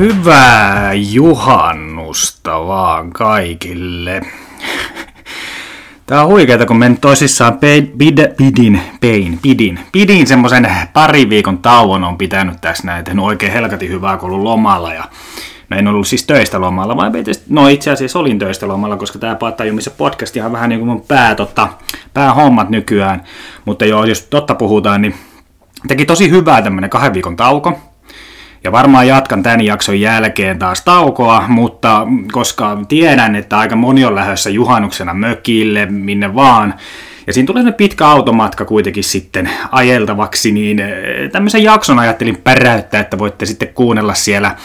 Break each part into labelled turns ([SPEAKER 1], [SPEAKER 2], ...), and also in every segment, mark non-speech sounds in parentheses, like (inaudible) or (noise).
[SPEAKER 1] Hyvää juhannusta vaan kaikille. Tää on huikeeta, kun men tosissaan pein, pid, pidin, pein, pidin, pidin semmoisen pari viikon tauon on pitänyt tässä näin, tehnyt oikein helkati hyvää, kun ollut lomalla ja No en ollut siis töistä lomalla, vaan no itse asiassa olin töistä lomalla, koska tämä missä podcast on vähän niin kuin mun pää, totta, päähommat nykyään. Mutta joo, jos totta puhutaan, niin teki tosi hyvää tämmönen kahden viikon tauko. Ja varmaan jatkan tämän jakson jälkeen taas taukoa, mutta koska tiedän, että aika moni on lähdössä juhannuksena mökille, minne vaan, ja siinä tulee pitkä automatka kuitenkin sitten ajeltavaksi, niin eh, tämmöisen jakson ajattelin päräyttää, että voitte sitten kuunnella siellä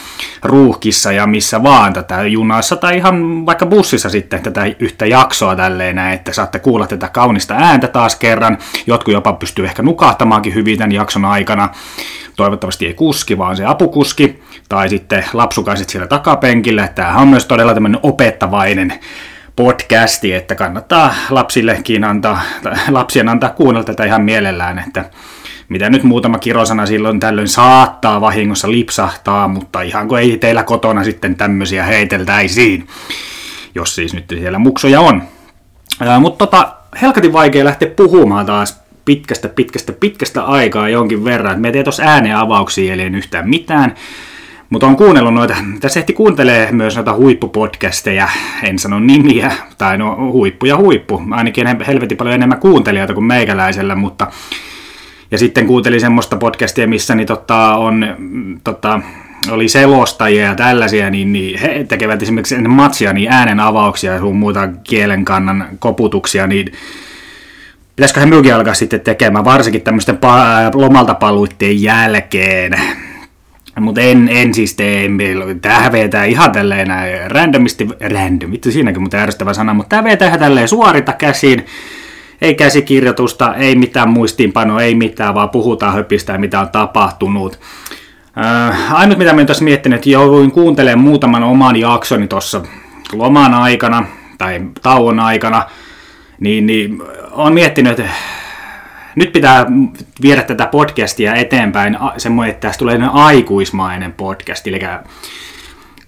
[SPEAKER 1] ruuhkissa ja missä vaan tätä junassa tai ihan vaikka bussissa sitten tätä yhtä jaksoa tälleen että saatte kuulla tätä kaunista ääntä taas kerran. Jotkut jopa pystyy ehkä nukahtamaankin hyvin tämän jakson aikana. Toivottavasti ei kuski, vaan se apukuski. Tai sitten lapsukaiset siellä takapenkillä. Tämä on myös todella tämmöinen opettavainen podcasti, että kannattaa lapsillekin antaa, lapsien antaa kuunnella tätä ihan mielellään, että mitä nyt muutama kirosana silloin tällöin saattaa vahingossa lipsahtaa, mutta ihan kuin ei teillä kotona sitten tämmöisiä heiteltäisiin, jos siis nyt siellä muksoja on. Mutta tota, helkatin vaikea lähteä puhumaan taas pitkästä, pitkästä, pitkästä aikaa jonkin verran. Me ei tuossa ääneen avauksia, eli en yhtään mitään. Mutta on kuunnellut noita, tässä ehti kuuntelee myös noita huippupodcasteja, en sano nimiä, tai no huippu ja huippu, ainakin helvetin paljon enemmän kuuntelijoita kuin meikäläisellä, mutta ja sitten kuuntelin semmoista podcastia, missä niin tota, on, tota, oli selostajia ja tällaisia, niin, niin he tekevät esimerkiksi matsia niin äänen avauksia ja sun muuta kielenkannan koputuksia, niin pitäisiköhän myöskin alkaa sitten tekemään, varsinkin tämmöisten pa- lomalta paluitteen jälkeen. Mutta en, en siis tee, tämä vetää ihan tälleen näin randomisti, random, vittu siinäkin mutta ärsyttävä sana, mutta tämä vetää tälleen suorita käsiin, ei käsikirjoitusta, ei mitään muistiinpanoa, ei mitään, vaan puhutaan höpistä mitä on tapahtunut. Äh, ainut mitä mä tässä miettinyt, että jouduin kuuntelemaan muutaman oman jaksoni tuossa loman aikana tai tauon aikana, niin, niin olen miettinyt, että nyt pitää viedä tätä podcastia eteenpäin. Semmoinen, että tästä tulee aikuismainen podcast, eli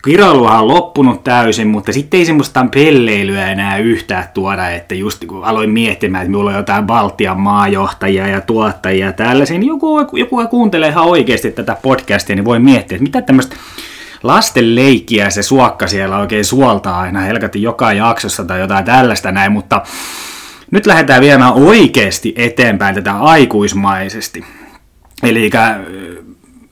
[SPEAKER 1] Kiroiluhan on loppunut täysin, mutta sitten ei semmoista pelleilyä enää yhtään tuoda, että just kun aloin miettimään, että minulla on jotain Baltian maajohtajia ja tuottajia ja tällaisia, niin joku, joku kuuntelee ihan oikeasti tätä podcastia, niin voi miettiä, että mitä tämmöistä lasten leikkiä se suokka siellä oikein suoltaa aina helkati joka jaksossa tai jotain tällaista näin, mutta nyt lähdetään viemään oikeasti eteenpäin tätä aikuismaisesti. Eli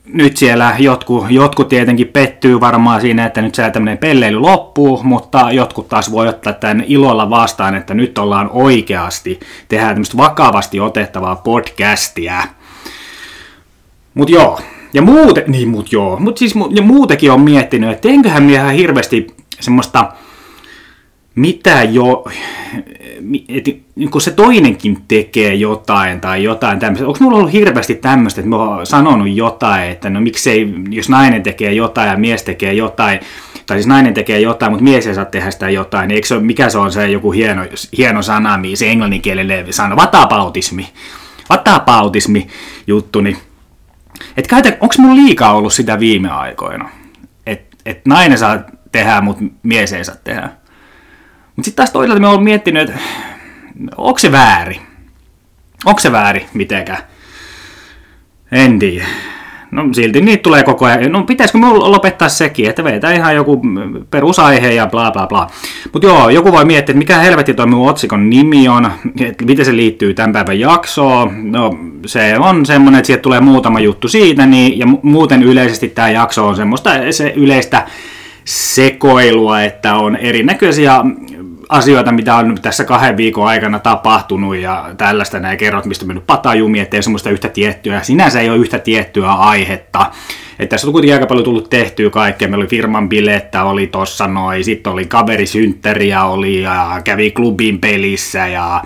[SPEAKER 1] nyt siellä jotkut, jotkut tietenkin pettyy varmaan siinä, että nyt siellä tämmöinen pelleily loppuu, mutta jotkut taas voi ottaa tämän ilolla vastaan, että nyt ollaan oikeasti, tehdään tämmöistä vakavasti otettavaa podcastia. Mut joo, ja muuten, niin mut joo, mut siis ja muutenkin on miettinyt, että teinköhän minä ihan hirveästi semmoista, mitä jo, että niin kun se toinenkin tekee jotain tai jotain tämmöistä, onko mulla ollut hirveästi tämmöistä, että mä oon sanonut jotain, että no miksei, jos nainen tekee jotain ja mies tekee jotain, tai siis nainen tekee jotain, mutta mies ei saa tehdä sitä jotain, niin eikö se mikä se on se joku hieno, hieno sana, se englanninkielinen sana, vatapautismi, vatapautismi juttu, niin että käytä, onko mulla liikaa ollut sitä viime aikoina, että et nainen saa tehdä, mutta mies ei saa tehdä. Mutta sitten taas toisaalta me ollaan miettinyt, että onko se väärin? Onko se väärin mitenkään? En tiedä. No silti niitä tulee koko ajan. No pitäisikö mulla lopettaa sekin, että vetää ihan joku perusaihe ja bla bla bla. Mutta joo, joku voi miettiä, että mikä helvetti toi mun otsikon nimi on, että miten se liittyy tämän päivän jaksoon. No se on semmonen, että sieltä tulee muutama juttu siitä, niin, ja muuten yleisesti tämä jakso on semmoista se yleistä sekoilua, että on erinäköisiä asioita, mitä on tässä kahden viikon aikana tapahtunut ja tällaista näin kerrot, mistä on mennyt patajumi, ettei semmoista yhtä tiettyä, sinänsä ei ole yhtä tiettyä aihetta. Että tässä on kuitenkin aika paljon tullut tehtyä kaikkea. Meillä oli firman bilettä, oli tossa noin, sitten oli kaverisynttäriä oli ja kävi klubin pelissä ja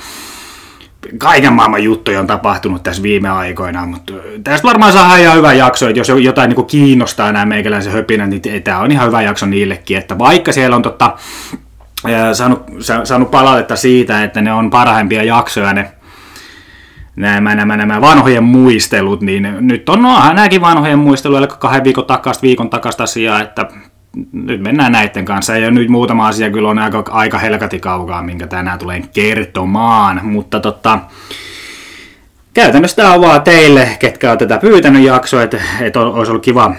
[SPEAKER 1] kaiken maailman juttuja on tapahtunut tässä viime aikoina, mutta tästä varmaan saa ihan hyvä jakso, että jos jotain niin kiinnostaa nämä meikäläisen höpinä, niin tämä on ihan hyvä jakso niillekin, että vaikka siellä on totta, saanut, saanut palautetta siitä, että ne on parhaimpia jaksoja, ne, nämä, nämä, nämä vanhojen muistelut, niin nyt on no, nämäkin vanhojen muistelu, eli kahden viikon takasta, viikon takasta asiaa, että nyt mennään näiden kanssa. Ja nyt muutama asia kyllä on aika, aika helkati kaukaa, minkä tänään tulen kertomaan. Mutta tota, käytännössä tämä on vaan teille, ketkä on tätä pyytänyt jaksoa, että, että olisi ollut kiva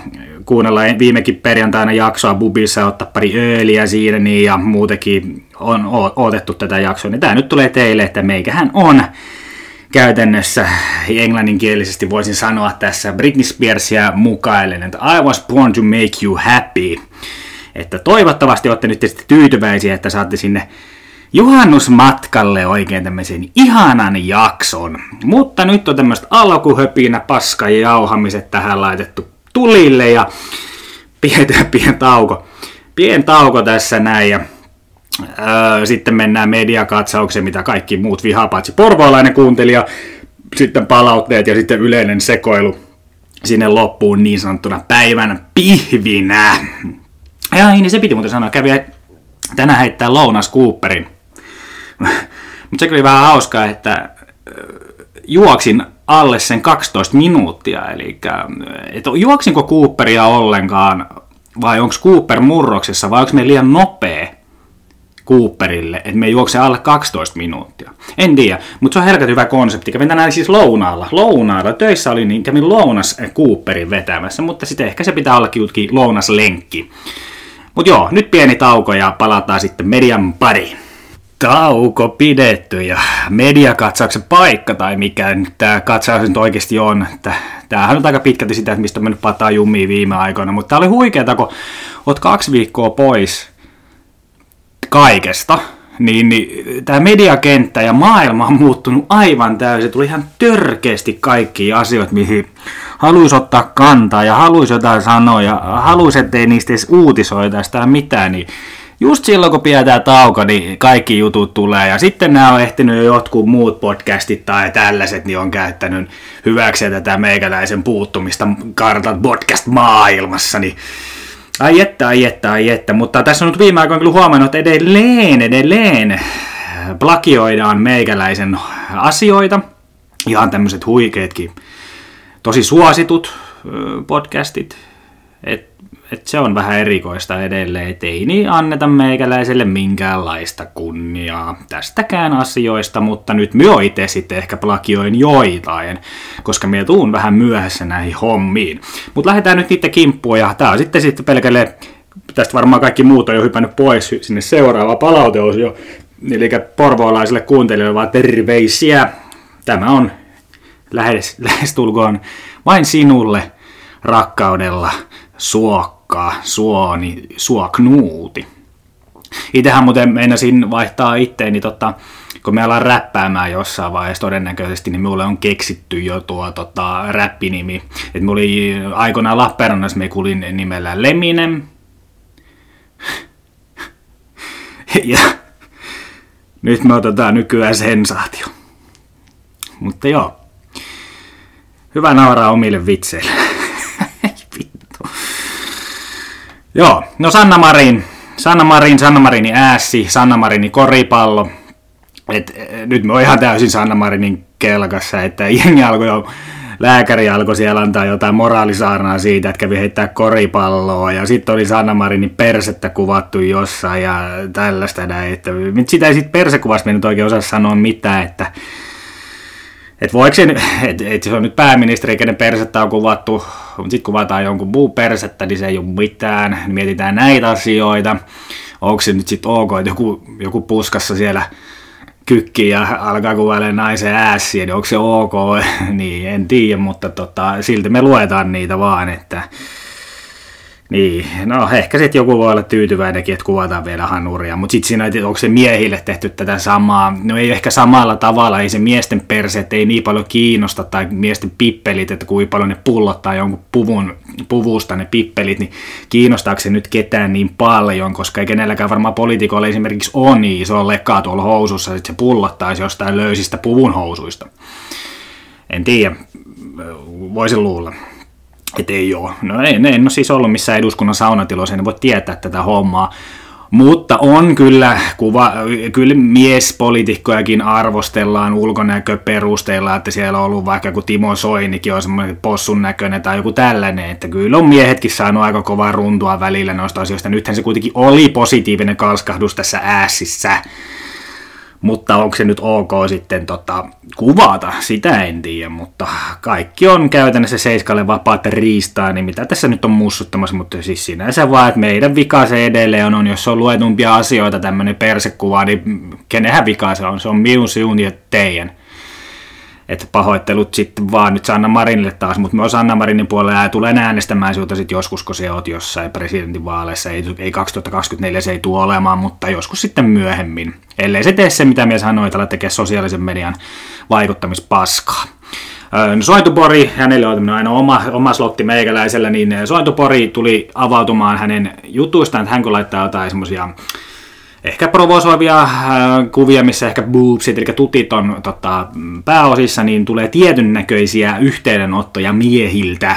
[SPEAKER 1] kuunnella viimekin perjantaina jaksoa Bubissa ja ottaa pari ööliä siinä niin, ja muutenkin on odotettu tätä jaksoa, niin tämä nyt tulee teille, että meikähän on käytännössä englanninkielisesti voisin sanoa tässä Britney Spearsia mukaillen, että I was born to make you happy. Että toivottavasti olette nyt tietysti tyytyväisiä, että saatte sinne juhannusmatkalle oikein tämmöisen ihanan jakson. Mutta nyt on tämmöistä alkuhöpinä paska ja jauhamiset tähän laitettu tulille ja pidetään pien tauko. Pien tauko tässä näin ja öö, sitten mennään mediakatsaukseen, mitä kaikki muut vihaa, paitsi porvoalainen kuuntelija, sitten palautteet ja sitten yleinen sekoilu sinne loppuun niin sanottuna päivän pihvinä. Ja niin se piti muuten sanoa, kävi tänään heittää lounas Cooperin. (laughs) Mutta se oli vähän hauskaa, että juoksin alle sen 12 minuuttia, eli että juoksinko Cooperia ollenkaan, vai onko Cooper murroksessa, vai onko me liian nopea Cooperille, että me juokse alle 12 minuuttia. En tiedä, mutta se on helkat hyvä konsepti. Kävin tänään siis lounaalla. Lounaalla. Töissä oli niin, kävin lounas Cooperin vetämässä, mutta sitten ehkä se pitää ollakin jutkin lounaslenkki. Mutta joo, nyt pieni tauko ja palataan sitten median pariin. Tauko pidetty ja mediakatsauksen paikka tai mikä nyt tämä katsaus nyt oikeasti on. Tämähän on aika pitkälti sitä, mistä on mennyt pataa jummiin viime aikoina, mutta tämä oli huikeeta, kun oot kaksi viikkoa pois kaikesta, niin, niin tämä mediakenttä ja maailma on muuttunut aivan täysin. Tuli ihan törkeästi kaikki asioita, mihin haluaisi ottaa kantaa ja haluaisi jotain sanoa ja haluaisi, ettei niistä edes uutisoida sitä mitään, niin just silloin kun pidetään tauko, niin kaikki jutut tulee. Ja sitten nämä on ehtinyt jo jotkut muut podcastit tai tällaiset, niin on käyttänyt hyväksi tätä meikäläisen puuttumista kartan podcast-maailmassa. Niin Ai että, ai että, ai että. Mutta tässä on nyt viime aikoina kyllä huomannut, että edelleen, edelleen plakioidaan meikäläisen asioita. Ihan tämmöiset huikeetkin, tosi suositut podcastit. Et että se on vähän erikoista edelleen, että ei niin anneta meikäläiselle minkäänlaista kunniaa tästäkään asioista, mutta nyt myö itse sitten ehkä plakioin joitain, koska minä tuun vähän myöhässä näihin hommiin. Mutta lähdetään nyt niitä kimppuun ja tää on sitten sitten pelkälle, tästä varmaan kaikki muut on jo hypännyt pois sinne seuraava palauteosio, eli porvoolaisille kuuntelijoille vaan terveisiä. Tämä on lähes, lähestulkoon vain sinulle rakkaudella suokka Pekka Suoni, Suoknuuti. Itsehän muuten meinasin vaihtaa itteeni, tota, kun me ollaan räppäämään jossain vaiheessa todennäköisesti, niin mulle on keksitty jo tuo tota, räppinimi. Et mulla oli aikoinaan Lappeenrannassa, me kuulin nimellä Leminen. (laughs) ja nyt me otetaan nykyään sensaatio. Mutta joo, hyvä nauraa omille vitseille. Joo, no Sanna Marin, Sanna Marin, Sanna Marinin äässi, Sanna Marinin koripallo. Et, et, nyt me ihan täysin Sanna Marinin kelkassa, että jengi alkoi jo, lääkäri alkoi siellä antaa jotain moraalisaarnaa siitä, että kävi heittää koripalloa ja sitten oli Sanna Marinin persettä kuvattu jossain ja tällaista näin, että sitä ei sitten persekuvasta me nyt oikein osaa sanoa mitään, että että voiko se, että et se on nyt pääministeri, kenen persettä on kuvattu, mutta sitten kuvataan jonkun muu persettä, niin se ei ole mitään. Niin mietitään näitä asioita. Onko se nyt sitten ok, että joku, joku puskassa siellä kykkii ja alkaa kuvailemaan naisen äässiä, niin onko se ok, (laughs) niin en tiedä, mutta tota, silti me luetaan niitä vaan, että niin, no ehkä sitten joku voi olla tyytyväinenkin, että kuvataan vielä hanuria, mutta sitten siinä, onko se miehille tehty tätä samaa, no ei ehkä samalla tavalla, ei se miesten perseet ei niin paljon kiinnosta, tai miesten pippelit, että kuinka paljon ne pullottaa jonkun puvun, puvusta ne pippelit, niin kiinnostaako se nyt ketään niin paljon, koska ei kenelläkään varmaan poliitikoilla esimerkiksi on niin iso lekkaa tuolla housussa, että se pullottaisi jostain löysistä puvun housuista. En tiedä, voisin luulla. Et ei ole. No ei, en ole siis ollut missään eduskunnan saunatiloissa, en voi tietää tätä hommaa. Mutta on kyllä, kuva, kyllä miespolitiikkojakin arvostellaan ulkonäköperusteella, että siellä on ollut vaikka joku Timo Soinikin on semmoinen possun näköinen tai joku tällainen, että kyllä on miehetkin saanut aika kovaa runtua välillä noista asioista. Nythän se kuitenkin oli positiivinen kalskahdus tässä äässissä mutta onko se nyt ok sitten tota, kuvata, sitä en tiedä, mutta kaikki on käytännössä Seiskalle vapaata riistaa, niin mitä tässä nyt on mussuttamassa, mutta siis sinänsä vaan, että meidän vika se edelleen on, jos on luetumpia asioita tämmöinen persekuva, niin kenenhän vika se on, se on minun, sinun ja teidän että pahoittelut sitten vaan nyt Sanna Marinille taas, mutta myös Sanna Marinin puolella ja tulen äänestämään sinulta sitten joskus, kun se oot jossain presidentinvaaleissa, ei, ei 2024 se ei tule olemaan, mutta joskus sitten myöhemmin, ellei se tee se, mitä minä sanoin, että tekee sosiaalisen median vaikuttamispaskaa. No, Sointupori, hänelle on aina oma, oma slotti meikäläisellä, niin Sointupori tuli avautumaan hänen jutuistaan, että hän kun laittaa jotain semmoisia ehkä provosoivia äh, kuvia, missä ehkä boobsit, eli tutit on tota, pääosissa, niin tulee tietyn näköisiä yhteydenottoja miehiltä.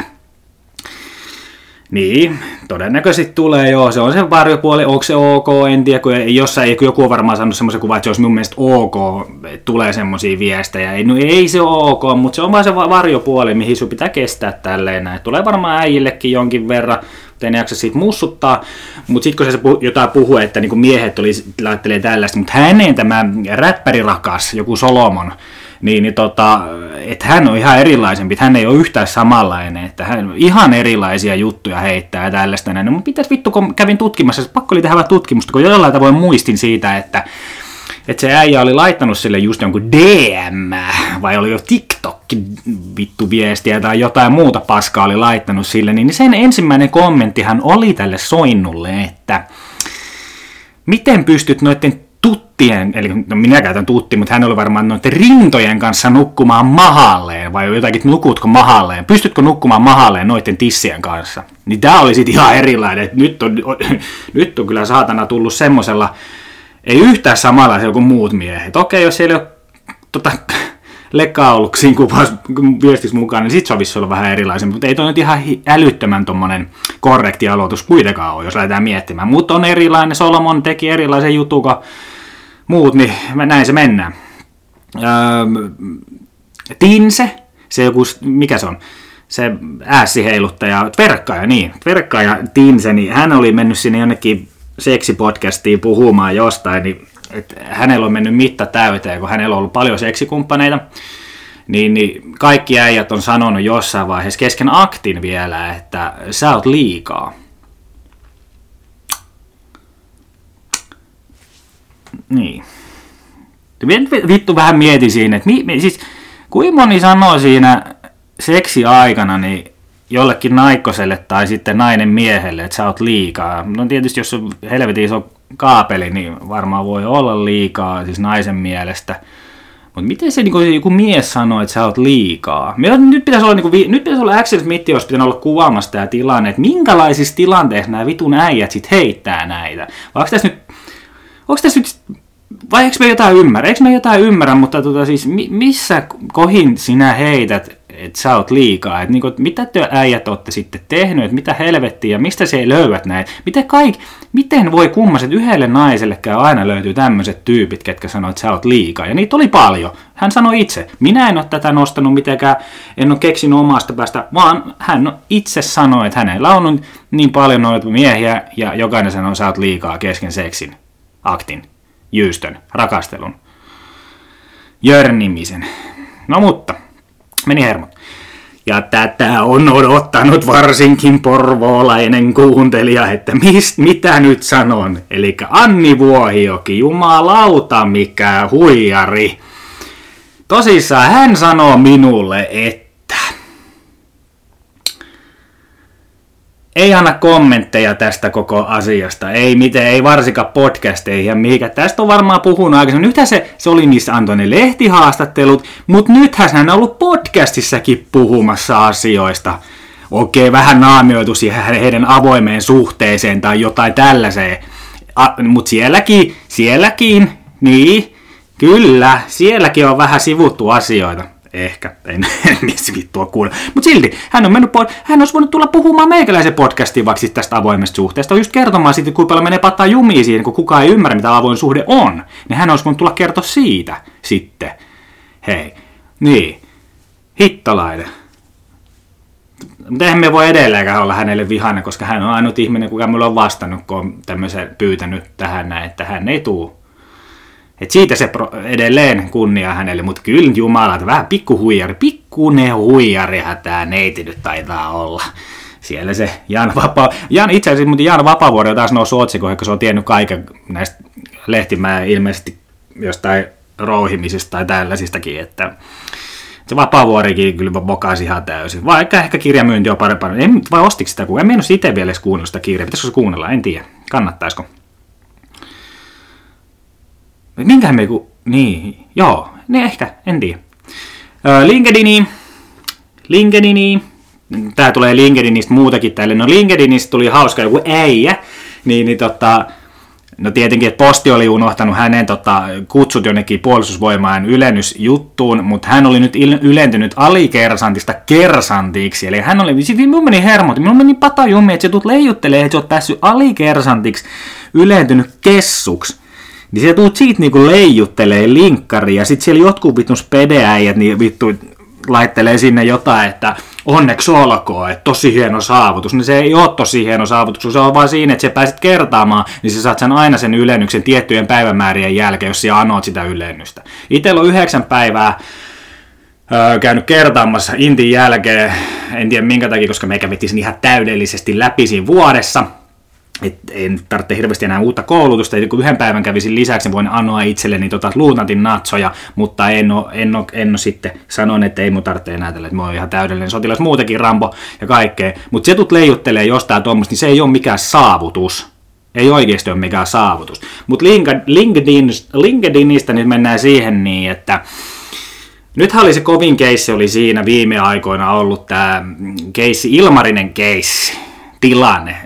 [SPEAKER 1] Niin, todennäköisesti tulee joo, se on se varjopuoli, onko se ok, en tiedä, kun jossain joku on varmaan saanut semmoisen kuvan, että se olisi mun mielestä ok, tulee semmoisia viestejä, ei, no ei se ole ok, mutta se on vaan se varjopuoli, mihin sun pitää kestää tälleen näin. Tulee varmaan äijillekin jonkin verran, mutta en jaksa siitä mussuttaa. Mutta sitten kun se jotain puhuu, että niinku miehet oli, laittelee tällaista, mutta hänen tämä räppärirakas, joku Solomon, niin, niin tota, että hän on ihan erilaisempi, hän ei ole yhtään samanlainen, että hän ihan erilaisia juttuja heittää ja tällaista näin. No, pitäisi vittu, kun kävin tutkimassa, pakko oli tehdä tutkimusta, kun jollain tavoin muistin siitä, että että se äijä oli laittanut sille just jonkun DM, vai oli jo TikTok vittu viestiä tai jotain muuta paskaa oli laittanut sille, niin sen ensimmäinen kommenttihan oli tälle soinnulle, että miten pystyt noiden tuttien, eli no minä käytän tutti, mutta hän oli varmaan noiden rintojen kanssa nukkumaan mahalleen, vai jotakin, nukutko mahalleen, pystytkö nukkumaan mahalleen noiden tissien kanssa? Niin tämä oli sitten ihan erilainen, että nyt on, (laughs) nyt on kyllä saatana tullut semmoisella, ei yhtään samanlaisia kuin muut miehet. Okei, jos siellä ei ole tota, (laughs) lekkaa ollut siinä kuvassa viestissä mukaan, niin sit se olisi ollut vähän erilaisen, mutta ei toi nyt ihan älyttömän tommonen korrekti aloitus kuitenkaan ole, jos lähdetään miettimään. Mutta on erilainen, Solomon teki erilaisen jutun kuin muut, niin näin se mennään. Öö, Tinse, se joku, mikä se on, se äässiheiluttaja, Tverkkaja, niin, Tverkkaja Tinse, niin hän oli mennyt sinne jonnekin seksipodcastiin puhumaan jostain, niin että hänellä on mennyt mitta täyteen, kun hänellä on ollut paljon seksikumppaneita, niin, niin kaikki äijät on sanonut jossain vaiheessa kesken aktin vielä, että sä oot liikaa. Niin. Vittu vähän mieti siinä, että mi, siis, kuinka moni sanoo siinä seksi aikana, niin jollekin naikkoselle tai sitten nainen miehelle, että sä oot liikaa. No tietysti jos on helvetin iso kaapeli, niin varmaan voi olla liikaa, siis naisen mielestä. Mutta miten se niin joku mies sanoo, että sä oot liikaa? nyt pitäisi olla, niin kuin, nyt pitäisi olla Axel Smith, jos pitäisi olla kuvaamassa tämä tilanne, että minkälaisissa tilanteissa nämä vitun äijät sit heittää näitä. Vai tässä nyt, onko tässä nyt vai eikö me jotain ymmärrä? Eikö me jotain ymmärrä, mutta tota, siis missä kohin sinä heität että sä oot liikaa, että niinku, mitä te äijät olette sitten tehnyt, että mitä helvettiä? Ja mistä se ei löydät näitä, miten, kaik, miten voi kummaset yhdelle naisellekään aina löytyy tämmöiset tyypit, ketkä sanoo, että sä oot liikaa, ja niitä oli paljon. Hän sanoi itse, minä en ole tätä nostanut mitenkään, en ole keksinyt omasta päästä, vaan hän itse sanoi, että hänellä on niin paljon noita miehiä, ja jokainen sanoo, että sä oot liikaa kesken seksin, aktin, jyystön, rakastelun, jörnimisen. No mutta, meni hermot. Ja tätä on odottanut varsinkin porvoolainen kuuntelija, että mist, mitä nyt sanon. Eli Anni Vuohioki, jumalauta mikä huijari. Tosissaan hän sanoo minulle, että ei anna kommentteja tästä koko asiasta, ei miten, ei varsinkaan podcasteihin ja mihinkä. Tästä on varmaan puhunut aikaisemmin. Nythän se, se oli niissä antoi ne lehtihaastattelut, mutta nythän hän on ollut podcastissakin puhumassa asioista. Okei, vähän naamioitu siihen heidän avoimeen suhteeseen tai jotain tällaiseen. Mutta sielläkin, sielläkin, niin, kyllä, sielläkin on vähän sivuttu asioita. Ehkä, en, (laughs) en missä vittua kuule. Mutta silti, hän on mennyt pois, hän olisi voinut tulla puhumaan meikäläisen podcastiin vaikka tästä avoimesta suhteesta, just kertomaan siitä, kuinka paljon menee pattaa jumiin siihen, kun kukaan ei ymmärrä, mitä avoin suhde on. Niin hän olisi voinut tulla kertoa siitä sitten. Hei, niin, hittalainen. Mutta eihän me voi edelleenkään olla hänelle vihainen, koska hän on ainut ihminen, kuka mulle on vastannut, kun on tämmöisen pyytänyt tähän näin, että hän ei tuu. Et siitä se pro- edelleen kunnia hänelle, mutta kyllä Jumala, että vähän pikku huijari, ne huijarihan tämä neiti nyt taitaa olla. Siellä se Jan Vapa... Jan, itse asiassa mutta Jan Vapavuori on taas noussut otsikoihin, kun se on tiennyt kaiken näistä lehtimää ilmeisesti jostain rouhimisista tai tällaisistakin, että se vapaavuorikin kyllä vokasi ihan täysin. Vaikka ehkä kirjamyynti on parempaa. Ei, vai ostiko sitä kukaan? En minä itse vielä edes kuunnella sitä kirjaa. Pitäisikö se kuunnella? En tiedä. Kannattaisiko? Minkähän me ku... Niin, joo. Ne ehkä, en tiedä. LinkedIni. LinkedIni. Tää tulee LinkedInistä muutakin tälle. No LinkedInistä tuli hauska joku äijä. Niin, niin tota, No tietenkin, että posti oli unohtanut hänen tota, kutsut jonnekin puolustusvoimaan ylennysjuttuun, mutta hän oli nyt ylentynyt alikersantista kersantiksi. Eli hän oli, sitten mun meni hermot, minun meni patajummi, että se tulet leijuttelee, että sä oot päässyt alikersantiksi ylentynyt kessuksi. Niin se tuut siitä niinku leijuttelee linkkari ja sitten siellä jotkut vittu spedeäijät niin vittu laittelee sinne jotain, että onneksi olkoon, että tosi hieno saavutus. Niin se ei ole tosi hieno saavutus, se on vain siinä, että sä pääset kertaamaan, niin sä saat sen aina sen ylennyksen tiettyjen päivämäärien jälkeen, jos sä anoot sitä ylennystä. Itellä on yhdeksän päivää öö, käynyt kertaamassa Intin jälkeen, en tiedä minkä takia, koska me kävittiin sen ihan täydellisesti läpi siinä vuodessa, et en tarvitse hirveästi enää uutta koulutusta, eli kun yhden päivän kävisin lisäksi, voin anoa itselleni tota luutantin natsoja, mutta en ole, en ole, en ole sitten, sanon, että ei mun tarvitse enää tällä, että mä oon ihan täydellinen sotilas, muutenkin Rambo ja kaikkea, mutta se tut leijuttelee jostain tuommoista, niin se ei ole mikään saavutus, ei oikeasti ole mikään saavutus. Mutta LinkedIn, LinkedInistä nyt mennään siihen niin, että Nythän oli se kovin keissi oli siinä viime aikoina ollut tämä keissi, Ilmarinen keissi tilanne,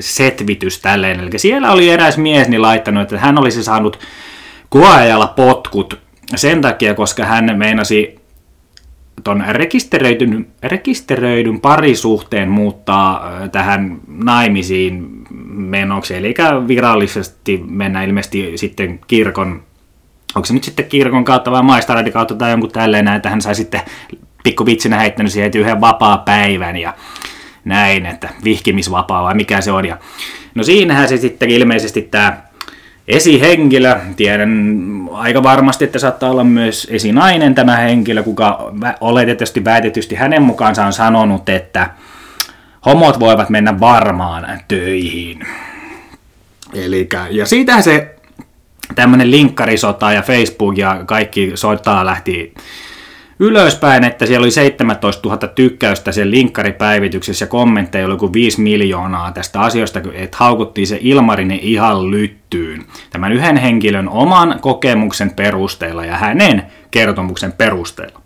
[SPEAKER 1] setvitys tälleen. Eli siellä oli eräs mies niin laittanut, että hän olisi saanut koeajalla potkut sen takia, koska hän meinasi ton rekisteröidyn, rekisteröidyn parisuhteen muuttaa tähän naimisiin menoksi, eli virallisesti mennä ilmeisesti sitten kirkon, onko se nyt sitten kirkon kautta vai maistaradin kautta tai jonkun tälleen, että hän sai sitten pikku vitsinä heittänyt siihen yhden vapaa päivän ja näin, että vihkimisvapaa vai mikä se on. Ja, no siinähän se sitten ilmeisesti tämä esihenkilö, tiedän aika varmasti, että saattaa olla myös esinainen tämä henkilö, kuka oletettavasti väitetysti hänen mukaansa on sanonut, että homot voivat mennä varmaan töihin. Elikkä, ja siitähän se tämmöinen linkkarisota ja Facebook ja kaikki soittaa lähti ylöspäin, että siellä oli 17 000 tykkäystä sen linkkaripäivityksessä ja kommentteja oli kuin 5 miljoonaa tästä asiasta, että haukuttiin se Ilmarinen ihan lyttyyn. Tämän yhden henkilön oman kokemuksen perusteella ja hänen kertomuksen perusteella.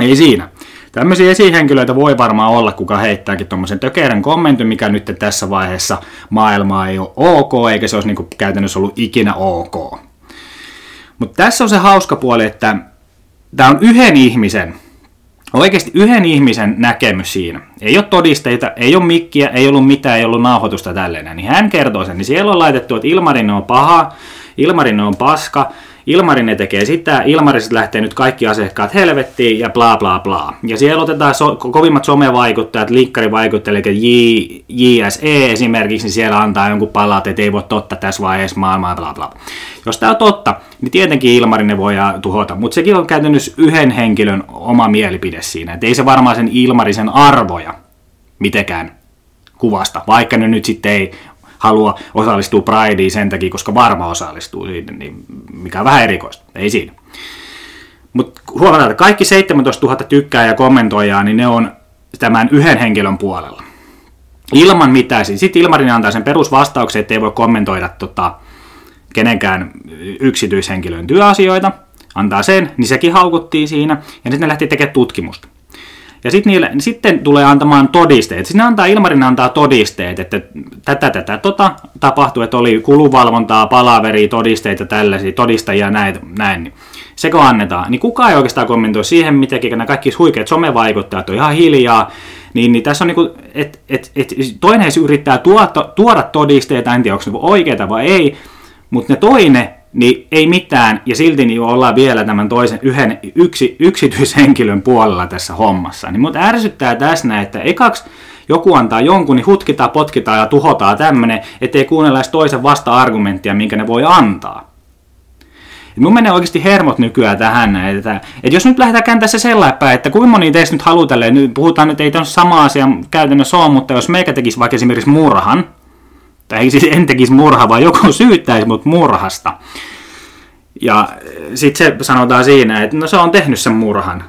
[SPEAKER 1] Ei siinä. Tämmöisiä esihenkilöitä voi varmaan olla, kuka heittääkin tuommoisen tökerän kommentin, mikä nyt tässä vaiheessa maailmaa ei ole ok, eikä se olisi niin käytännössä ollut ikinä ok. Mutta tässä on se hauska puoli, että tämä on yhden ihmisen, oikeasti yhden ihmisen näkemys siinä. Ei ole todisteita, ei ole mikkiä, ei ollut mitään, ei ollut nauhoitusta tällainen. Niin hän kertoo sen, niin siellä on laitettu, että Ilmarin on paha, Ilmarin on paska, Ilmarinen tekee sitä, Ilmariset lähtee nyt kaikki asiakkaat helvettiin ja bla bla bla. Ja siellä otetaan so, kovimmat somevaikuttajat, linkkarivaikuttajat, eli J, JSE esimerkiksi, niin siellä antaa jonkun palaut, että ei voi totta tässä vaiheessa maailmaa bla bla. Jos tämä on totta, niin tietenkin Ilmarinen voi tuhota, mutta sekin on käytännössä yhden henkilön oma mielipide siinä, että ei se varmaan sen Ilmarisen arvoja mitenkään kuvasta, vaikka ne nyt sitten ei halua osallistua Prideen sen takia, koska varma osallistuu siitä, niin mikä on vähän erikoista, ei siinä. Mutta huomataan, että kaikki 17 000 tykkää ja kommentoijaa, niin ne on tämän yhden henkilön puolella. Ilman mitään. Sitten Ilmarin antaa sen perusvastauksen, että ei voi kommentoida tota, kenenkään yksityishenkilön työasioita. Antaa sen, niin sekin haukuttiin siinä. Ja sitten ne lähti tekemään tutkimusta. Ja sit niille, sitten tulee antamaan todisteet. Siis ne antaa, Ilmarin antaa todisteet, että tätä, tätä, tota tapahtui, että oli kuluvalvontaa, palaveria, todisteita, tällaisia, todistajia, näin. näin. seko annetaan, niin kukaan ei oikeastaan kommentoi siihen, miten nämä kaikki huikeat somevaikuttajat on ihan hiljaa, niin, niin tässä on niin kuin, et, et, et, toinen yrittää tuota, tuoda todisteita, en tiedä onko ne oikeita vai ei, mutta ne toinen, niin ei mitään, ja silti niin ollaan vielä tämän toisen yhden yksi, yksityishenkilön puolella tässä hommassa. Niin mutta ärsyttää tässä, että ekaksi joku antaa jonkun, niin hutkitaan, potkitaan ja tuhotaan tämmöinen, ettei kuunnella edes toisen vasta-argumenttia, minkä ne voi antaa. Et mun menee oikeasti hermot nykyään tähän, että, että jos nyt lähdetään kääntää se sellainen päin, että kuinka moni teistä nyt haluaa tälleen, nyt puhutaan, että ei tämä sama asia käytännössä ole, mutta jos meikä tekisi vaikka esimerkiksi murhan, tai siis en tekisi murha, vaan joku syyttäisi mut murhasta, ja sitten se sanotaan siinä, että no se on tehnyt sen murhan,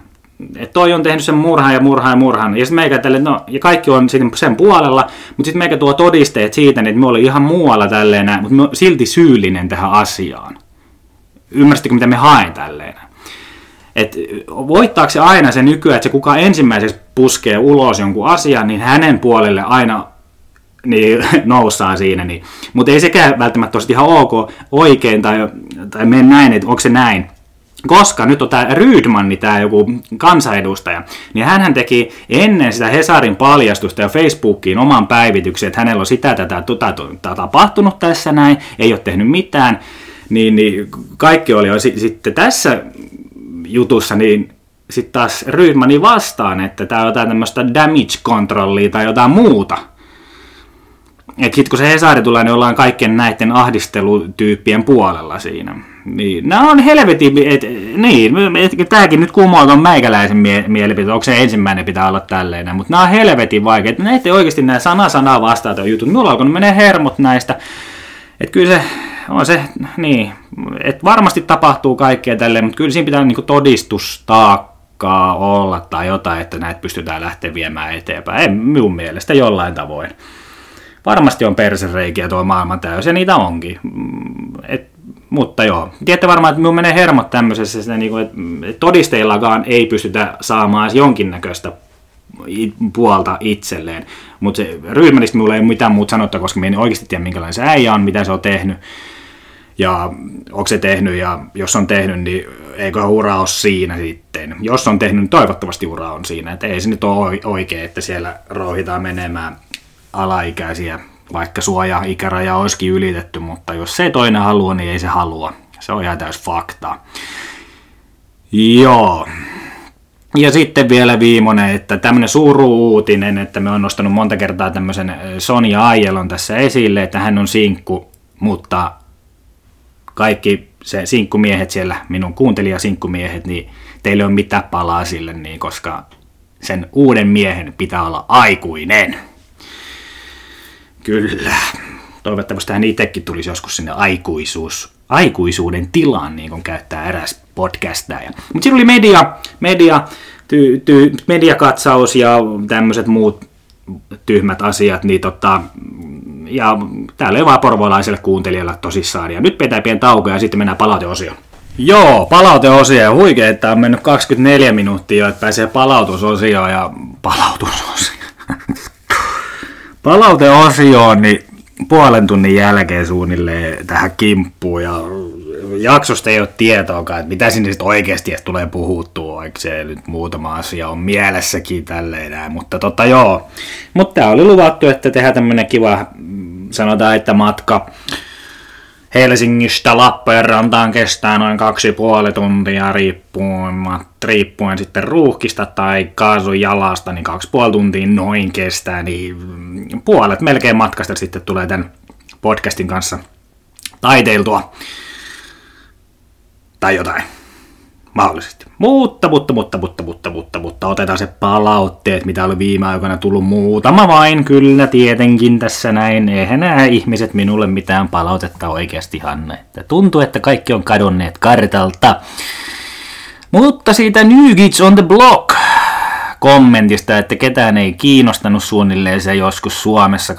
[SPEAKER 1] että toi on tehnyt sen murhan ja murhan ja murhan. Ja sitten meikä tälle, no, ja kaikki on sen puolella, mutta sitten meikä tuo todisteet siitä, että me oli ihan muualla tälleen, mutta me silti syyllinen tähän asiaan. Ymmärsittekö, mitä me haen tälleen? Et voittaako se aina se nykyään, että se kuka ensimmäiseksi puskee ulos jonkun asian, niin hänen puolelle aina niin (laughs) noussaa siinä. Niin. Mutta ei sekään välttämättä ole ihan ok, oikein tai, tai mene näin, että onko se näin koska nyt on tämä Rydmanni, tämä joku kansanedustaja, niin hän teki ennen sitä Hesarin paljastusta ja Facebookiin oman päivityksen, että hänellä on sitä tätä, tätä, tätä tapahtunut tässä näin, ei ole tehnyt mitään, niin, niin kaikki oli jo sitten tässä jutussa, niin sitten taas Rydmani vastaan, että tämä on jotain tämmöistä damage controllia tai jotain muuta. Että sitten kun se Hesari tulee, niin ollaan kaikkien näiden ahdistelutyyppien puolella siinä. Niin, nämä on helvetin, et, niin, et, tämäkin nyt kumoon meikäläisen mie- mielipiteet, onko se ensimmäinen pitää olla tälleen, mutta nämä on helvetin vaikeita, näitä oikeasti nämä sana sanaa vastaan jutut, minulla alkoi menee hermot näistä, että kyllä se on se, niin, että varmasti tapahtuu kaikkea tälleen, mutta kyllä siinä pitää niinku todistustaakkaa olla tai jotain, että näitä pystytään lähteä viemään eteenpäin, en minun mielestä jollain tavoin. Varmasti on persereikiä tuo maailma täysin, ja niitä onkin. Mm, et mutta joo, tiedätte varmaan, että minun menee hermot tämmöisessä, että, niin kuin, että todisteillakaan ei pystytä saamaan jonkinnäköistä puolta itselleen. Mutta se Rydmanista minulla ei mitään muuta sanottaa, koska minä en oikeasti tiedä, minkälainen se äijä on, mitä se on tehnyt. Ja onko se tehnyt, ja jos on tehnyt, niin eikö ura ole siinä sitten. Jos on tehnyt, niin toivottavasti ura on siinä. Että ei se nyt ole oikein, että siellä roihitaan menemään alaikäisiä vaikka suoja-ikäraja olisikin ylitetty, mutta jos se toinen haluaa, niin ei se halua. Se on ihan täys fakta. Joo. Ja sitten vielä viimeinen, että tämmöinen uutinen, että me on nostanut monta kertaa tämmöisen Sonja Aielon tässä esille, että hän on sinkku, mutta kaikki se sinkkumiehet siellä, minun kuuntelijasinkkumiehet, niin teille on mitään palaa sille, niin koska sen uuden miehen pitää olla aikuinen. Kyllä. Toivottavasti hän itsekin tulisi joskus sinne aikuisuus, aikuisuuden tilaan, niin kuin käyttää eräs podcastaja. Mutta siinä oli media, media, ty, ty, mediakatsaus ja tämmöiset muut tyhmät asiat, niin tota, ja täällä ei vaan porvolaiselle kuuntelijalle tosissaan. Ja nyt pitää pieni tauko ja sitten mennään palauteosioon. Joo, palauteosio. Ja huikea, että on mennyt 24 minuuttia, että pääsee palautusosioon ja palautusosioon. Palauteosioon, niin puolen tunnin jälkeen suunnilleen tähän kimppuun ja jaksosta ei ole tietoakaan, että mitä sinne sitten oikeasti tulee puhuttua, vaikka se nyt muutama asia on mielessäkin tälleen näin, mutta tota joo. Mutta oli luvattu, että tehdään tämmönen kiva, sanotaan, että matka Helsingistä Lappeenrantaan kestää noin kaksi puoli tuntia riippuen, riippuen sitten ruuhkista tai kaasun jalasta, niin kaksi puoli tuntia noin kestää, niin puolet melkein matkasta sitten tulee tämän podcastin kanssa taiteiltua. Tai jotain mahdollisesti. Mutta, mutta, mutta, mutta, mutta, mutta, mutta otetaan se palautteet, mitä oli viime aikoina tullut muutama vain, kyllä tietenkin tässä näin. Eihän nämä ihmiset minulle mitään palautetta oikeasti Hanne. Tuntuu, että kaikki on kadonneet kartalta. Mutta siitä New Kids on the Block kommentista, että ketään ei kiinnostanut suunnilleen se joskus Suomessa 89-99,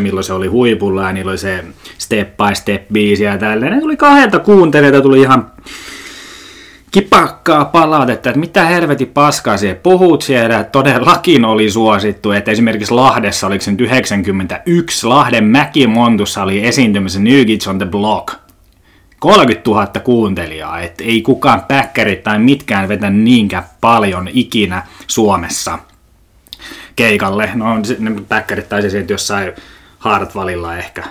[SPEAKER 1] milloin se oli huipulla ja niillä oli se Step by Step biisi ja tälleen. Ne tuli kahdelta kuuntelijoita, tuli ihan kipakkaa palautetta, että mitä helveti paskaa siellä puhut siellä, että todellakin oli suosittu, että esimerkiksi Lahdessa, oliko se nyt 91, Lahden Mäkimontussa oli esiintymässä New Kids on the Block. 30 000 kuuntelijaa, että ei kukaan päkkärit tai mitkään vetä niinkään paljon ikinä Suomessa keikalle. No ne päkkärit taisi sieltä jossain Hartwallilla ehkä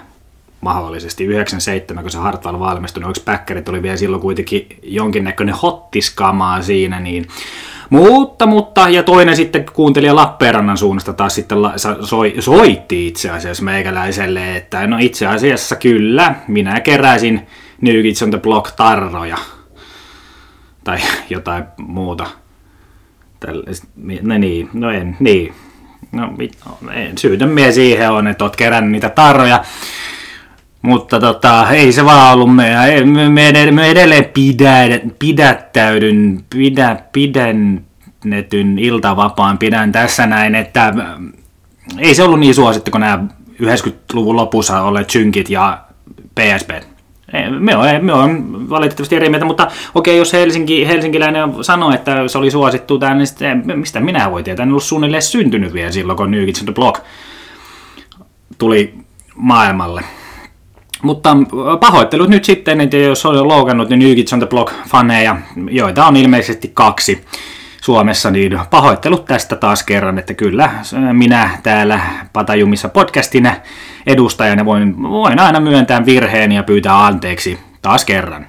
[SPEAKER 1] mahdollisesti 97, kun se Hartwall valmistui, niin päkkärit oli vielä silloin kuitenkin jonkinnäköinen hottiskamaa siinä, niin mutta, mutta, ja toinen sitten kuuntelija Lappeenrannan suunnasta taas sitten la, soi, soitti itse asiassa meikäläiselle, että no itse asiassa kyllä, minä keräisin New Kids on the Block tarroja. Tai jotain muuta. No niin, no en, niin. No, en, syytön mie siihen on, että oot kerännyt niitä tarroja. Mutta tota, ei se vaan ollut meidän. Me, me, edelleen, me edelleen pidä, pidättäydyn, pidä, pidennetyn iltavapaan pidän tässä näin, että ei se ollut niin suosittu kuin nämä 90-luvun lopussa olleet synkit ja PSP. Me on, me on valitettavasti eri mieltä, mutta okei, jos Helsinki, helsinkiläinen sanoo, että se oli suosittu tämän, niin sitten, mistä minä voi tietää, en ollut suunnilleen syntynyt vielä silloin, kun New Kids the Block tuli maailmalle. Mutta pahoittelut nyt sitten, että jos on loukannut niin New Kids on the Block-faneja, joita on ilmeisesti kaksi Suomessa, niin pahoittelut tästä taas kerran, että kyllä minä täällä Patajumissa podcastina edustajana voin, voin aina myöntää virheen ja pyytää anteeksi taas kerran.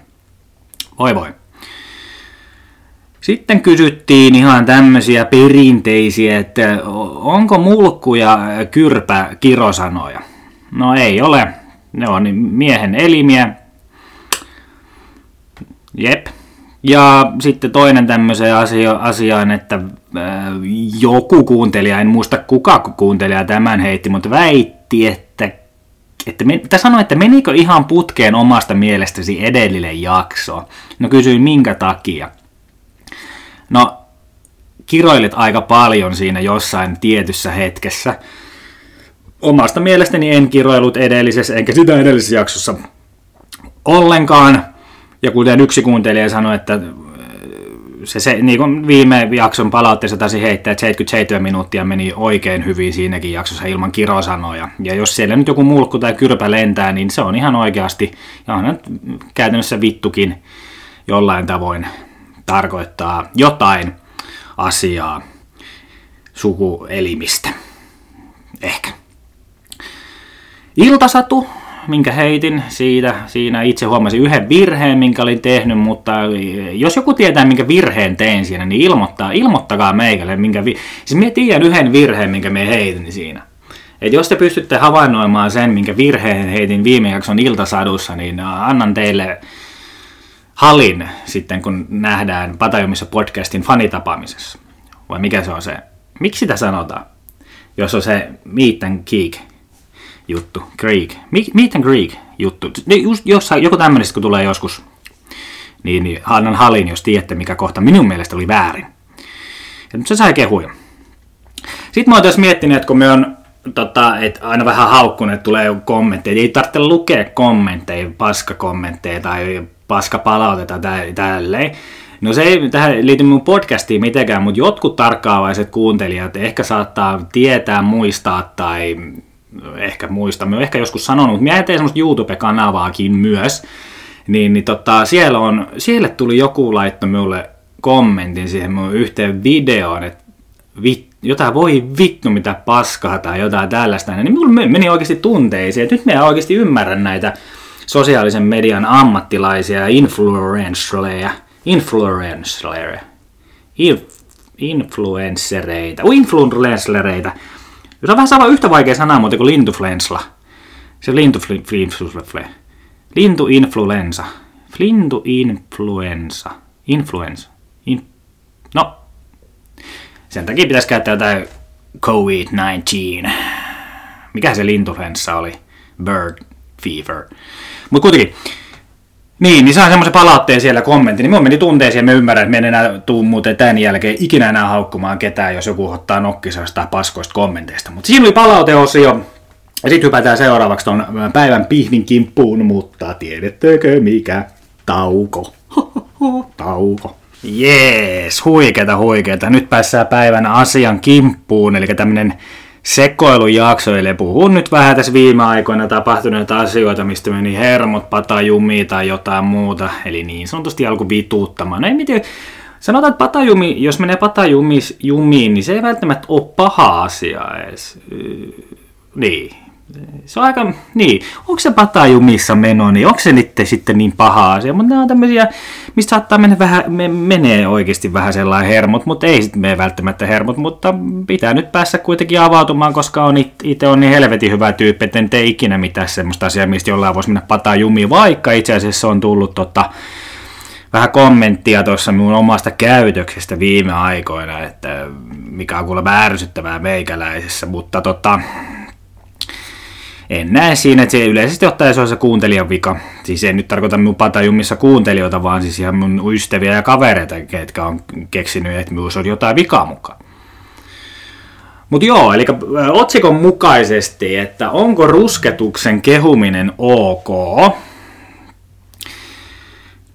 [SPEAKER 1] Voi voi. Sitten kysyttiin ihan tämmöisiä perinteisiä, että onko mulkku ja kyrpä kirosanoja? No ei ole. Ne on miehen elimiä. Jep. Ja sitten toinen tämmöiseen asio, asiaan, että äh, joku kuuntelija, en muista kuka kuuntelija tämän heitti, mutta väitti, että, että me, sanoi, että menikö ihan putkeen omasta mielestäsi edellinen jakso. No kysyin minkä takia. No kiroilit aika paljon siinä jossain tietyssä hetkessä. Omasta mielestäni en kiroilut edellisessä, enkä sitä edellisessä jaksossa ollenkaan. Ja kuten yksi kuuntelija sanoi, että äh, se, se niin kuin viime jakson palautteessa taisi heittää, että 77 minuuttia meni oikein hyvin siinäkin jaksossa ilman kirosanoja. Ja jos siellä nyt joku mulkku tai kyrpä lentää, niin se on ihan oikeasti, ja on käytännössä vittukin jollain tavoin tarkoittaa jotain asiaa sukuelimistä. Ehkä. Iltasatu minkä heitin siitä. Siinä itse huomasin yhden virheen, minkä olin tehnyt, mutta jos joku tietää, minkä virheen tein siinä, niin ilmoittaa, ilmoittakaa meikälle. Minkä vi- siis minä tiedän yhden virheen, minkä me heitin siinä. Et jos te pystytte havainnoimaan sen, minkä virheen heitin viime jakson iltasadussa, niin annan teille halin sitten, kun nähdään Patajumissa podcastin fanitapaamisessa. Vai mikä se on se? Miksi sitä sanotaan? Jos on se meet and kick juttu, Greek, Meet and Greek juttu. Just jossain, joku tämmöistä, kun tulee joskus, niin, niin annan halin, jos tiedätte, mikä kohta minun mielestä oli väärin. Ja se sai kehuja. Sitten mä oon tässä miettinyt, että kun me on tota, et aina vähän haukkunut, että tulee kommentteja. Ei tarvitse lukea kommentteja, paskakommentteja tai paskapalautetta tai tälleen. No se ei tähän liity mun podcastiin mitenkään, mutta jotkut tarkkaavaiset kuuntelijat ehkä saattaa tietää, muistaa tai ehkä muista, mä ehkä joskus sanonut, mutta mä teen semmoista YouTube-kanavaakin myös, niin, niin tota, siellä, on, siellä tuli joku laitto minulle kommentin siihen mun yhteen videoon, että vit, jotain voi vittu mitä paskaa tai jotain tällaista, niin minulle meni oikeasti tunteisiin, että nyt mä oikeasti ymmärrän näitä sosiaalisen median ammattilaisia, influencereja, influencereja, influencereita, influencereita, jos on vähän sama yhtä vaikea sana muuten kuin lintuflensla. Se lintuflensla. Lintuinfluensa. Lintuinfluensa. Influenza. In... No. Sen takia pitäisi käyttää jotain COVID-19. Mikä se lintufluenssa oli? Bird fever. Mutta kuitenkin, niin, niin saan semmoisen palautteen siellä kommentti, niin mun meni tunteisiin ja mä ymmärrän, että me en enää tuu muuten tämän jälkeen ikinä enää haukkumaan ketään, jos joku ottaa nokkisasta paskoista kommenteista. Mutta siinä oli palauteosio, ja sitten hypätään seuraavaksi ton päivän pihvin kimppuun, mutta tiedettekö mikä? Tauko. (laughs) Tauko. Jees, huikeeta huikeeta. Nyt päässään päivän asian kimppuun, eli tämmönen sekoilujaksoille. Puhun nyt vähän tässä viime aikoina tapahtuneita asioita, mistä meni hermot, patajumi tai jotain muuta. Eli niin sanotusti alku vituuttamaan. No ei miten, sanotaan, että patajumi, jos menee patajumiin, niin se ei välttämättä ole paha asia edes. Niin, se on aika, niin, onko se patajumissa meno, niin onko se nyt sitten niin paha asia, mutta nämä on tämmöisiä, mistä saattaa mennä vähän, me, menee oikeasti vähän sellainen hermot, mutta ei sitten mene välttämättä hermot, mutta pitää nyt päässä kuitenkin avautumaan, koska on itse on niin helvetin hyvä tyyppi, että en tee ikinä mitään semmoista asiaa, mistä jollain voisi mennä patajumiin, vaikka itse asiassa on tullut tota, vähän kommenttia tuossa minun omasta käytöksestä viime aikoina, että mikä on kuulemma ärsyttävää meikäläisessä, mutta tota, en näe siinä, että se yleisesti ottaen se on se kuuntelijan vika. Siis en nyt tarkoita minun patajumissa kuuntelijoita, vaan siis ihan mun ystäviä ja kavereita, ketkä on keksinyt, että minussa on jotain vikaa mukaan. Mutta joo, eli otsikon mukaisesti, että onko rusketuksen kehuminen ok?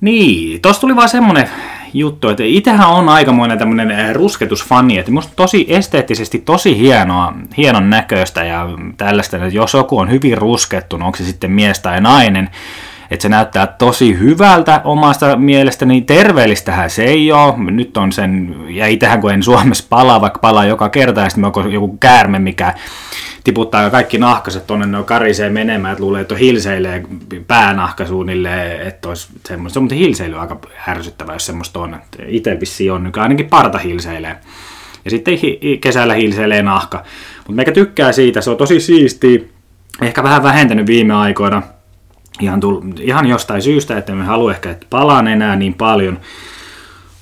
[SPEAKER 1] Niin, tossa tuli vaan semmonen juttu, että itsehän on aikamoinen tämmöinen eh, rusketusfani, että musta tosi esteettisesti tosi hienoa, hienon näköistä ja tällaista, että jos joku on hyvin ruskettu, onko se sitten mies tai nainen, että se näyttää tosi hyvältä omasta mielestäni. Terveellistähän se ei ole. Nyt on sen, ja itähän kun en Suomessa palaa, vaikka palaa joka kerta, ja sitten on joku käärme, mikä tiputtaa kaikki nahkaset tonne, ne karisee menemään, että luulee, että on hilseilee päänahka suunnilleen, että olisi semmoista. Mutta hilseily on aika ärsyttävää, jos semmoista on. Itse vissiin on, niin ainakin parta hilseilee. Ja sitten kesällä hilseilee nahka. Mutta meikä tykkää siitä, se on tosi siistiä. Ehkä vähän vähentänyt viime aikoina. Ihan, tull, ihan jostain syystä, että me halua ehkä, että palaan enää niin paljon.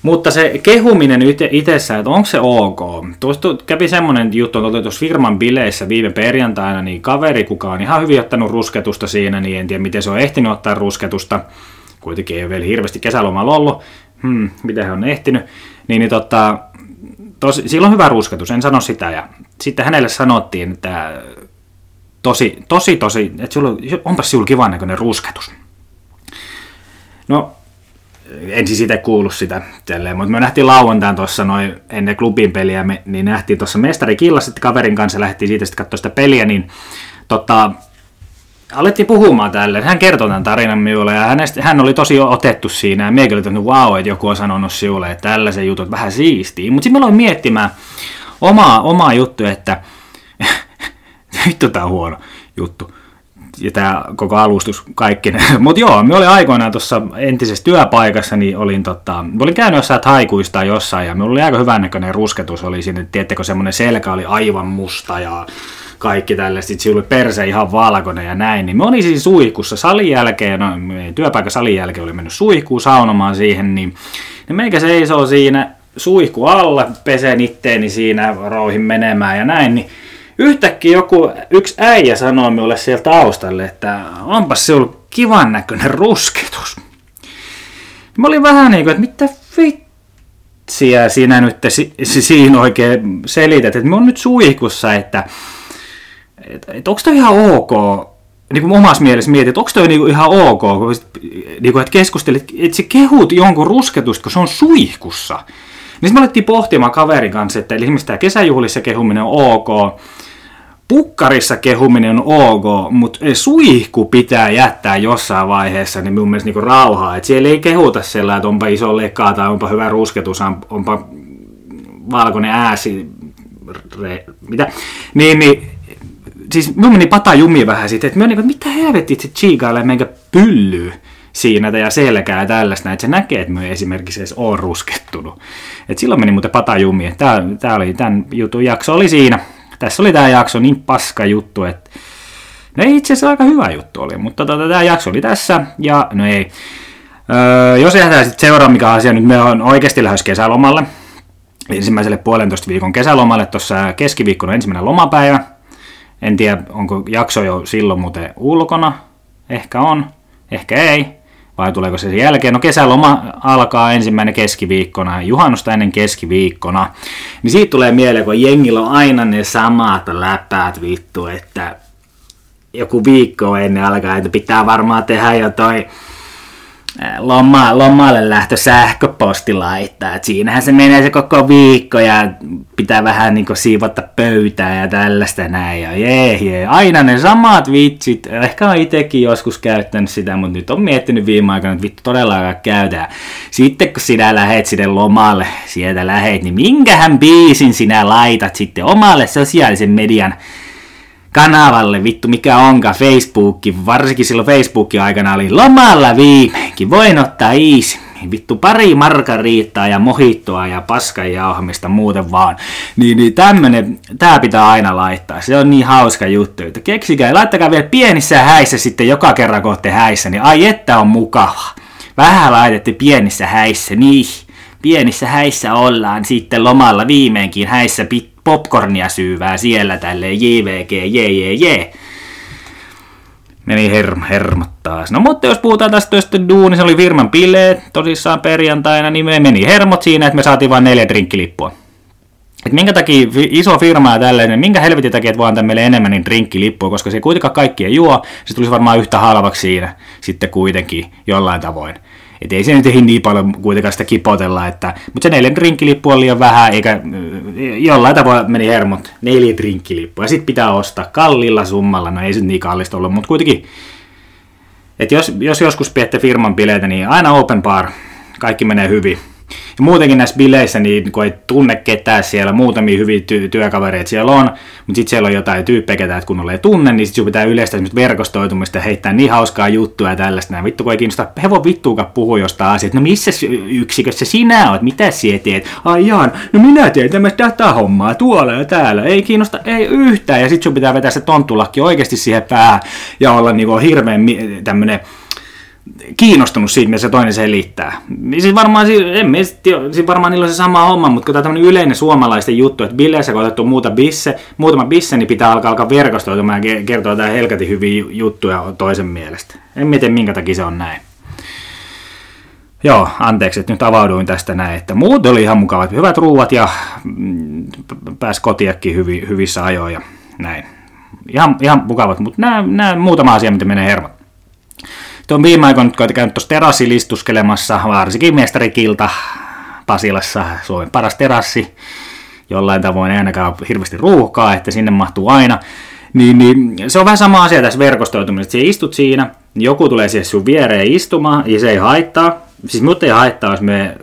[SPEAKER 1] Mutta se kehuminen itsessään, että onko se ok? Tuosta kävi semmoinen juttu, että tuossa firman bileissä viime perjantaina, niin kaveri, kuka on ihan hyvin ottanut rusketusta siinä, niin en tiedä miten se on ehtinyt ottaa rusketusta. Kuitenkin ei ole vielä hirveästi kesälomalla ollut. Hmm, miten hän on ehtinyt. Niin, niin tota, tos, sillä on hyvä rusketus, en sano sitä. Ja sitten hänelle sanottiin, että tosi, tosi, tosi, että sulla, onpas sinulla kivan näköinen rusketus. No, en siis itse kuullut sitä tälleen, mutta me nähtiin lauantain tuossa noin ennen klubin peliä, me, niin nähtiin tuossa mestari Killa sitten kaverin kanssa, lähdettiin siitä sitten katsoa sitä peliä, niin tota, alettiin puhumaan tälle. Hän kertoi tämän tarinan minulle ja hänestä, hän oli tosi otettu siinä ja meikä oli että wow, että joku on sanonut sinulle, että tällaisen jutut vähän siistii. Mutta sitten mä aloin miettimään omaa, omaa juttu, että vittu tää on huono juttu ja tämä koko alustus kaikki. (laughs) Mutta joo, me oli aikoinaan tuossa entisessä työpaikassa, niin olin, tota, olin käynyt jossain haikuista jossain, ja minulla oli aika hyvän näköinen rusketus, oli sinne, tiettekö semmoinen selkä oli aivan musta, ja kaikki tällaista, sitten oli perse ihan valkoinen ja näin, niin me olin siis suihkussa salin jälkeen, no työpaikan salin jälkeen oli mennyt suihkuun saunomaan siihen, niin, niin meikä seisoo siinä suihku alla, pesen itteeni siinä, rouhin menemään ja näin, niin yhtäkkiä joku, yksi äijä sanoi minulle sieltä taustalle, että onpas se ollut kivan näköinen rusketus. Mä olin vähän niin kuin, että mitä vitsiä sinä nyt si- siinä oikein selität, että mä oon nyt suihkussa, että, että, että onko toi ihan ok, niin kuin omassa mielessä mietit, että onko toi niinku ihan ok, kun, niin kuin, että keskustelit, että se kehut jonkun rusketusta, kun se on suihkussa. Niin me alettiin pohtimaan kaverin kanssa, että esimerkiksi tämä kesäjuhlissa kehuminen on ok, pukkarissa kehuminen on ok, mutta suihku pitää jättää jossain vaiheessa niin mun mielestä niinku rauhaa. Et siellä ei kehuta sellainen, että onpa iso lekkaa tai onpa hyvä rusketus, onpa valkoinen ääsi, re, mitä. Niin, niin siis mun meni pata jumi vähän siitä, että mä niin, mitä helvetti se chiikailee meikä pyllyy siinä ja selkää ja tällaista, että se näkee, että mä esimerkiksi edes on ruskettunut. Et silloin meni muuten pata jumi. Tää oli, tämän jutun jakso oli siinä tässä oli tämä jakso niin paska juttu, että no ei itse asiassa aika hyvä juttu oli, mutta tota, tämä jakso oli tässä, ja no ei. Öö, jos jätetään sitten seuraa, mikä asia nyt me on oikeasti lähes kesälomalle, ensimmäiselle puolentoista viikon kesälomalle, tuossa keskiviikkona ensimmäinen lomapäivä. En tiedä, onko jakso jo silloin muuten ulkona, ehkä on, ehkä ei vai tuleeko se sen jälkeen? No kesäloma alkaa ensimmäinen keskiviikkona, juhannusta ennen keskiviikkona. Niin siitä tulee mieleen, kun jengillä on aina ne samat läpäät vittu, että joku viikko ennen alkaa, että pitää varmaan tehdä jotain loma, lomalle lähtö sähköposti laittaa. Et siinähän se menee se koko viikko ja pitää vähän niin siivota pöytää ja tällaista näin. Ja jee, jee. Aina ne samat vitsit. Ehkä on itsekin joskus käyttänyt sitä, mutta nyt on miettinyt viime aikoina, että vittu todella käytetään. Sitten kun sinä lähet sinne lomalle, sieltä lähet, niin minkähän biisin sinä laitat sitten omalle sosiaalisen median kanavalle, vittu mikä onka, Facebookin, varsinkin silloin Facebookin aikana oli lomalla viimeinkin, voin ottaa easy, vittu pari markariittaa ja mohittoa ja paskan jauhamista muuten vaan. Niin, niin tämmönen, tää pitää aina laittaa, se on niin hauska juttu, että keksikää, laittakaa vielä pienissä häissä sitten joka kerran kohti häissä, niin ai että on mukava. Vähän laitette pienissä häissä, niin. Pienissä häissä ollaan sitten lomalla viimeinkin häissä pit popcornia syyvää siellä tälleen JVG, JJJ. Meni herm, hermot taas. No mutta jos puhutaan tästä tuosta duuni, se oli firman bileet tosissaan perjantaina, niin me meni hermot siinä, että me saatiin vain neljä drinkkilippua. Et minkä takia iso firma ja tällainen, minkä helvetin takia, että vaan meille enemmän niin drinkkilippua, koska se kuitenkaan kaikki ei juo, se tulisi varmaan yhtä halvaksi siinä sitten kuitenkin jollain tavoin. Et ei se nyt niin paljon kuitenkaan sitä kipotella, että, mutta se neljän drinkkilippu on liian vähän, eikä jollain tavalla meni hermot, neljä drinkkilippua, ja sitten pitää ostaa kallilla summalla, no ei se niin kallista ollut, mutta kuitenkin, että jos, jos joskus pidätte firman bileitä, niin aina open bar, kaikki menee hyvin. Ja muutenkin näissä bileissä, niin kun ei tunne ketään siellä, muutamia hyviä ty- työkavereita siellä on, mutta sitten siellä on jotain tyyppejä, ketä et kunnolla ei tunne, niin sitten pitää yleistä verkostoitumista ja heittää niin hauskaa juttua ja tällaista. Näin. Vittu kun ei kiinnosta, hevon vittuukaan puhua jostain asiasta. No missä yksikössä sinä oot? Mitä sinä teet? Ai jaan, no minä teen tämmöistä datahommaa tuolla ja täällä. Ei kiinnosta, ei yhtään. Ja sitten sun pitää vetää se tonttulakki oikeasti siihen päähän ja olla niinku hirveän tämmöinen kiinnostunut siitä, mitä se toinen selittää. Siis varmaan, en siis varmaan niillä on se sama homma, mutta kun tämä on yleinen suomalaisten juttu, että bileissä kun otettu muuta bisse, muutama bisse, niin pitää alkaa alkaa verkostoitumaan ja kertoa jotain helkatin hyviä juttuja toisen mielestä. En mieti, minkä takia se on näin. Joo, anteeksi, että nyt avauduin tästä näin, että muut oli ihan mukavat, hyvät ruuat ja mm, pääs kotiakin hyvi, hyvissä ajoin ja näin. Ihan, ihan mukavat, mutta nämä, nämä muutama asia, mitä menee hermot. Tuon viime aikoina nyt käynyt tuossa terassilistustelemassa, varsinkin mestarikilta Pasilassa, Suomen paras terassi. Jollain tavoin ei ainakaan hirveästi ruuhkaa, että sinne mahtuu aina. Niin, niin se on vähän sama asia tässä verkostoitumisessa, että istut siinä, joku tulee siihen sun viereen istumaan, ja se ei haittaa. Siis mut ei haittaa, jos me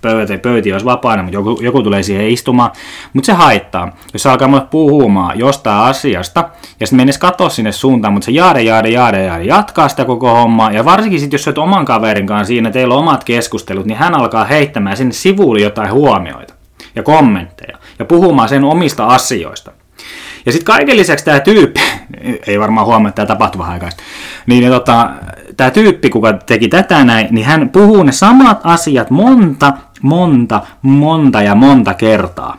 [SPEAKER 1] pöytä, pöytiä olisi vapaana, mutta joku, joku tulee siihen istumaan. Mutta se haittaa. Jos alkaa mulle puhumaan jostain asiasta, ja sitten menisi katsoa sinne suuntaan, mutta se jaade, jaade, jaade, jaade, jatkaa sitä koko hommaa. Ja varsinkin sitten, jos olet oman kaverin kanssa siinä, teillä on omat keskustelut, niin hän alkaa heittämään sinne sivuille jotain huomioita ja kommentteja ja puhumaan sen omista asioista. Ja sitten kaiken lisäksi tämä tyyppi, (laughs) ei varmaan huomaa, että tämä tapahtuu vähän aikaista, niin tota, tämä tyyppi, kuka teki tätä näin, niin hän puhuu ne samat asiat monta, monta, monta ja monta kertaa.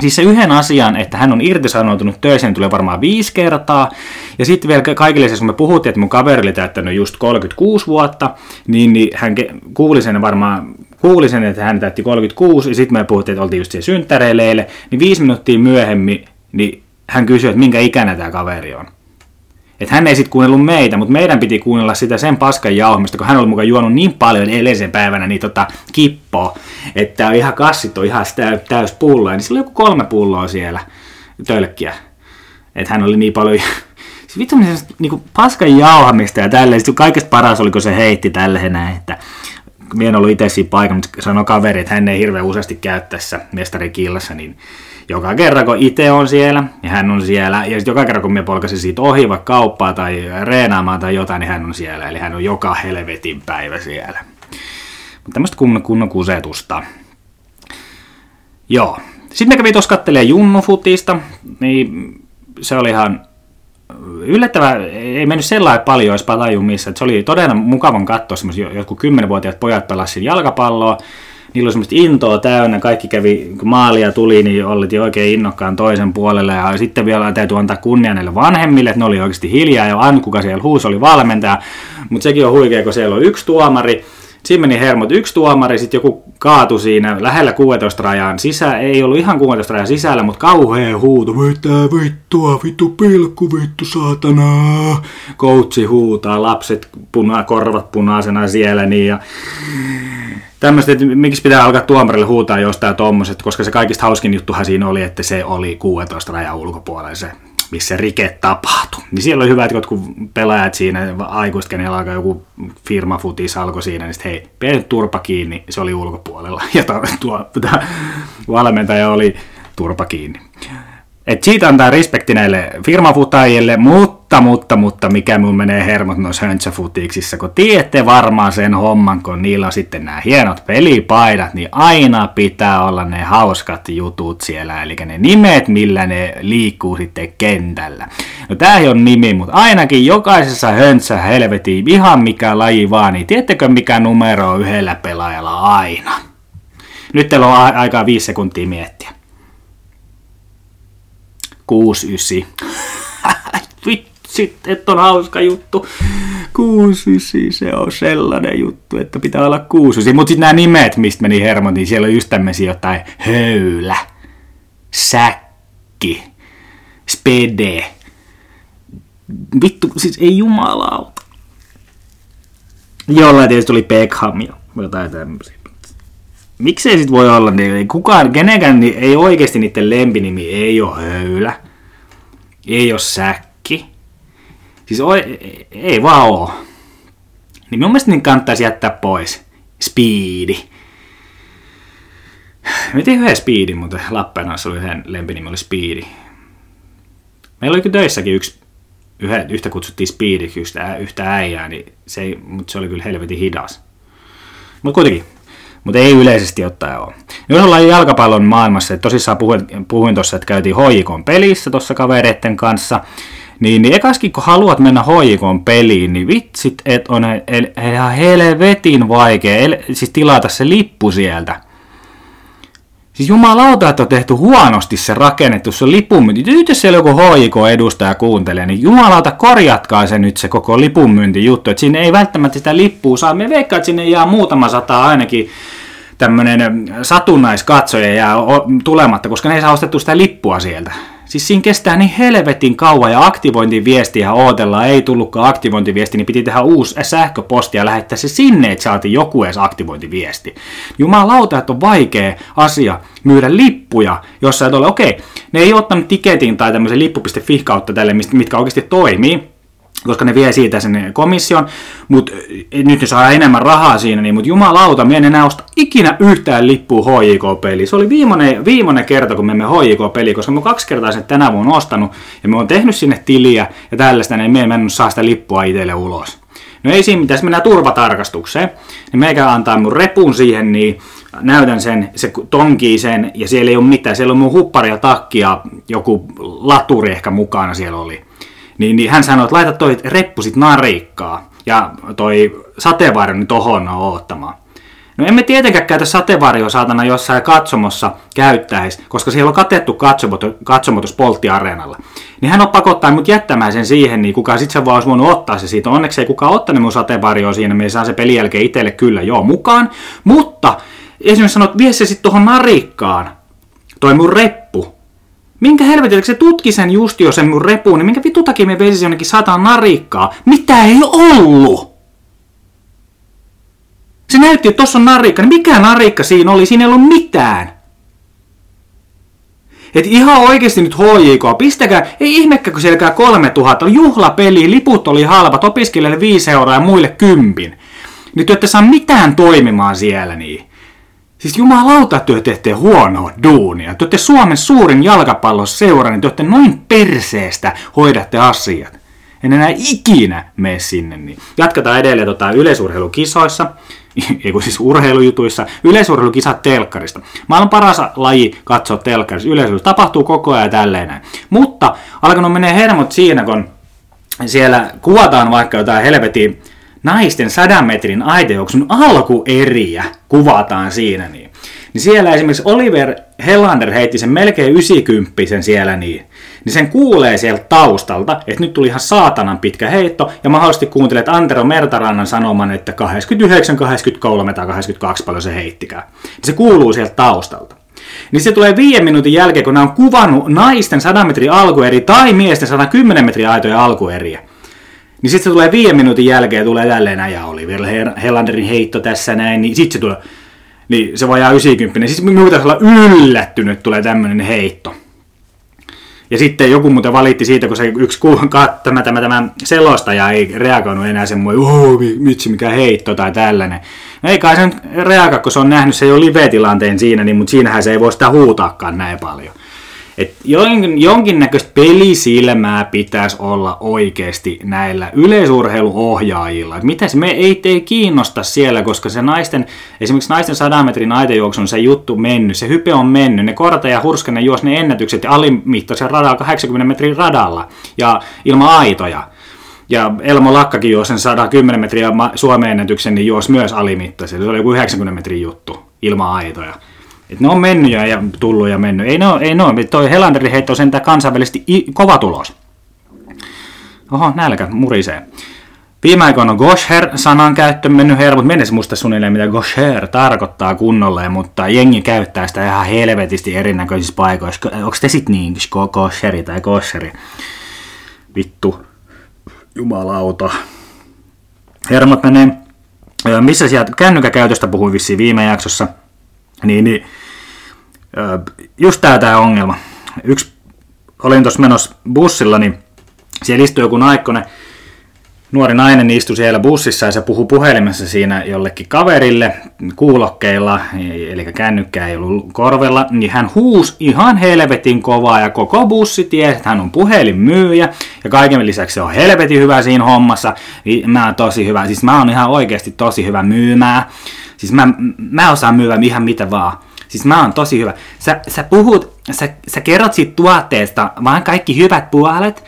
[SPEAKER 1] Siis se yhden asian, että hän on irtisanoutunut töissä, niin tulee varmaan viisi kertaa. Ja sitten vielä kaikille se, kun me puhuttiin, että mun kaveri oli täyttänyt just 36 vuotta, niin, niin hän kuuli sen varmaan kuuli sen, että hän täytti 36, ja sitten me puhuttiin, että oltiin just siellä synttäreileille, niin viisi minuuttia myöhemmin, niin hän kysyi, että minkä ikäinen tämä kaveri on. Että hän ei sitten kuunnellut meitä, mutta meidän piti kuunnella sitä sen paskan jauhamista, kun hän oli mukaan juonut niin paljon edellisen päivänä niin tota, kippoa, että ihan kassit on ihan täys pulloa, niin sillä oli joku kolme pulloa siellä tölkkiä. Että hän oli niin paljon (laughs) siis vittu niin paskan jauhamista ja tälleen. Sitten kaikesta paras oli, kun se heitti tälleen että minä en ollut itse siinä paikalla, mutta sanoi kaveri, että hän ei hirveän useasti käy tässä mestarikillassa, niin joka kerran kun itse on siellä ja hän on siellä, ja joka kerran kun me polkasin siitä ohi vaikka kauppaa tai reenaamaan tai jotain, niin hän on siellä, eli hän on joka helvetin päivä siellä. Mutta tämmöistä kunnon, kunnon kusetusta. Joo. Sitten me kävi tuossa kattelemaan junnufutista, niin se oli ihan yllättävää, ei mennyt sellainen paljon edes missä, se oli todella mukavan katsoa semmoisia jotkut kymmenvuotiaat pojat pelasivat jalkapalloa, niillä oli semmoista intoa täynnä, kaikki kävi, kun maalia tuli, niin oltiin oikein innokkaan toisen puolelle, ja sitten vielä täytyy antaa kunnia näille vanhemmille, että ne oli oikeasti hiljaa, ja ainut kuka siellä huusi oli valmentaja, mutta sekin on huikea, kun siellä on yksi tuomari, Siinä meni hermot. Yksi tuomari, sitten joku kaatu siinä lähellä 16 rajan sisään. Ei ollut ihan 16 rajan sisällä, mutta kauhea huuto. Mitä vittua, vittu pilkku, vittu saatana. Coachi huutaa, lapset puna, korvat punaisena siellä. Niin ja tämmöistä, että miksi pitää alkaa tuomarille huutaa jostain tommoset, koska se kaikista hauskin juttuhan siinä oli, että se oli 16 rajan ulkopuolella se missä rike tapahtui. Niin siellä oli hyvät jotkut pelaajat siinä, aikuiset, kenellä alkaa joku firma futis alkoi siinä, niin sitten hei, pidä turpa kiinni, se oli ulkopuolella. (laughs) Ja tuo, tuo valmentaja oli turpa kiinni. Et siitä antaa respekti näille firmafutajille, mutta, mutta, mutta mikä mun menee hermot noissa höntsäfutiiksissa, kun tiedätte varmaan sen homman, kun niillä on sitten nämä hienot pelipaidat, niin aina pitää olla ne hauskat jutut siellä, eli ne nimet, millä ne liikkuu sitten kentällä. No tää ei ole nimi, mutta ainakin jokaisessa höntsä helvetiin, ihan mikä laji vaan, niin tiedättekö mikä numero on yhdellä pelaajalla aina? Nyt teillä on aikaa viisi sekuntia miettiä. 69. (laughs) Vitsit, että on hauska juttu. 69, se on sellainen juttu, että pitää olla 69. Mutta sitten nämä nimet, mistä meni hermot, niin siellä on just tämmöisiä jotain höylä, säkki, spede. Vittu, siis ei jumalauta. Jollain tietysti tuli Beckham ja jotain tämmöisiä miksei sit voi olla, niin kukaan, kenenkään niin ei oikeasti niiden lempinimi ei ole höylä, ei ole säkki. Siis oi, ei vaan oo. Niin mun mielestä niin kannattaisi jättää pois. Speedi. Mä tein yhden Speedin, mutta Lappeenrannassa oli yhden lempinimi, oli Speedi. Meillä oli kyllä töissäkin yksi, yhä, yhtä kutsuttiin Speediksi, yhtä, yhtä äijää, niin se ei, mutta se oli kyllä helvetin hidas. Mutta kuitenkin, mutta ei yleisesti ottaen ole. Jos ollaan jalkapallon maailmassa, että tosissaan puhuin, puhuin tuossa, että käytiin hoikon pelissä tuossa kavereiden kanssa, niin, niin ekaskin kun haluat mennä hoikon peliin, niin vitsit, että on ihan helvetin vaikea el, siis tilata se lippu sieltä. Siis jumalauta, että on tehty huonosti se rakennettu, se lipunmyynti. Nyt jos siellä joku HIK-edustaja kuuntelee, niin jumalauta korjatkaa se nyt se koko lipunmyyntijuttu. Että sinne ei välttämättä sitä lippua saa. Me veikkaa, että sinne jää muutama sata ainakin tämmöinen satunnaiskatsoja jää tulematta, koska ne ei saa ostettu sitä lippua sieltä. Siis siinä kestää niin helvetin kauan ja aktivointiviestiä ootellaan, ei tullutkaan aktivointiviesti, niin piti tehdä uusi sähköposti ja lähettää se sinne, että saatiin joku edes aktivointiviesti. Jumalauta, että on vaikea asia myydä lippuja, jossa et ole, okei, ne ei ottanut tiketin tai tämmöisen lippu.fi kautta tälle, mitkä oikeasti toimii, koska ne vie siitä sen komission, mutta eh, nyt ne saa enemmän rahaa siinä, niin, mutta jumalauta, me en enää osta ikinä yhtään lippua HJK-peliin. Se oli viimeinen, viimeinen kerta, kun me emme HJK-peliin, koska me kaksi kertaa sen tänä vuonna ostanut, ja me on tehnyt sinne tiliä ja tällaista, niin me ei mennyt saa sitä lippua itselle ulos. No ei siinä mitään, mennään turvatarkastukseen, niin meikä antaa mun repun siihen, niin näytän sen, se tonkii sen, ja siellä ei ole mitään, siellä on mun huppari ja takki ja joku laturi ehkä mukana siellä oli niin, niin hän sanoi, että laita toi reppu sit narikkaa ja toi sateenvarjo nyt tohon oottamaan. No emme tietenkään käytä sateenvarjoa saatana jossain katsomossa käyttäisi, koska siellä on katettu katsomotus polttiareenalla. Niin hän on pakottaa mut jättämään sen siihen, niin kuka sitten se vaan olisi voinut ottaa se siitä. Onneksi ei kukaan ottanut mun sateenvarjoa siinä, me saa se pelin jälkeen itselle kyllä joo mukaan. Mutta esimerkiksi sanot, vie se sitten tuohon narikkaan, toi mun reppu, Minkä helvetin, se tutki sen just jo sen mun repuun, niin minkä vitu takia me veisi jonnekin sataan narikkaa? Mitä ei ollut? Se näytti, että tossa on narikka. Niin mikä narikka siinä oli? Siinä ei ollut mitään. Et ihan oikeasti nyt HJK, pistäkää, ei ihmekkä kun siellä käy 3000, juhlapeli, liput oli halvat, opiskelijoille 5 euroa ja muille kympin. Te ette saa mitään toimimaan siellä niin. Siis jumalauta, te teette huonoa duunia. Te olette Suomen suurin jalkapalloseura, niin te olette noin perseestä hoidatte asiat. En enää ikinä mene sinne. Niin. Jatketaan edelleen tota, yleisurheilukisoissa, (laughs) ei kun siis urheilujutuissa, yleisurheilukisat telkkarista. Maailman paras laji katsoa telkkarissa, yleisurheilu tapahtuu koko ajan tälleen näin. Mutta alkanut menee hermot siinä, kun siellä kuvataan vaikka jotain helvetin naisten sadan metrin aiteoksun alkueriä kuvataan siinä. Niin. niin siellä esimerkiksi Oliver Hellander heitti sen melkein 90 siellä niin. niin sen kuulee sieltä taustalta, että nyt tuli ihan saatanan pitkä heitto, ja mahdollisesti kuuntelet Antero Mertarannan sanoman, että 89, 83 tai 82 paljon se heittikää. Niin se kuuluu sieltä taustalta. Niin se tulee viiden minuutin jälkeen, kun nämä on kuvannut naisten 100 metrin alkueri tai miesten 110 metrin aitoja alkueriä. Niin sitten se tulee viiden minuutin jälkeen, tulee jälleen ja oli vielä Helanderin heitto tässä näin, niin sitten se tulee, niin se vajaa 90, niin siis minun pitäisi olla yllättynyt, tulee tämmöinen heitto. Ja sitten joku muuten valitti siitä, kun se yksi tämä, tämä, tämä selostaja ei reagoinut enää semmoinen, oh, mitsi mikä heitto tai tällainen. No ei kai se nyt reagoida, kun se on nähnyt se jo live-tilanteen siinä, niin, mutta siinähän se ei voi sitä huutaakaan näin paljon. Et jonkin, jonkinnäköistä pelisilmää pitäisi olla oikeasti näillä yleisurheiluohjaajilla. Et mitäs me ei, ei kiinnosta siellä, koska se naisten, esimerkiksi naisten 100 metrin on se juttu mennyt, se hype on mennyt, ne Korta ja Hurskanen juos ne ennätykset alimittaisen radalla 80 metrin radalla ja ilman aitoja. Ja Elmo Lakkakin juosi sen 110 metriä Suomen ennätyksen, niin juosi myös alimittaisen. Se oli joku 90 metrin juttu ilman aitoja. Et ne on mennyt ja tullut ja mennyt. Ei ne ole, ei ne ole. Toi Helanderin heitto on sentään kansainvälisesti kova tulos. Oho, nälkä murisee. Viime aikoina on Gosher-sanan käyttö mennyt her, mutta mennessä muista suunnilleen mitä Gosher tarkoittaa kunnolle, mutta jengi käyttää sitä ihan helvetisti erinäköisissä paikoissa. Onko te sit niin, Gosheri tai Gosheri? Vittu, jumalauta. Hermot menee. Missä sieltä kännykäkäytöstä puhuin vissiin viime jaksossa – niin, niin just tää tää ongelma. Yksi, olin tuossa menossa bussilla, niin siellä istui joku naikkonen, nuori nainen istui siellä bussissa ja se puhui puhelimessa siinä jollekin kaverille kuulokkeilla, eli kännykkää ei ollut korvella, niin hän huusi ihan helvetin kovaa ja koko bussi tiesi, että hän on puhelinmyyjä ja kaiken lisäksi se on helvetin hyvä siinä hommassa. Mä oon tosi hyvä, siis mä oon ihan oikeasti tosi hyvä myymää. Siis mä, mä osaan myydä ihan mitä vaan. Siis mä oon tosi hyvä. Sä, sä puhut, sä, sä kerrot siitä tuotteesta vaan kaikki hyvät puolet,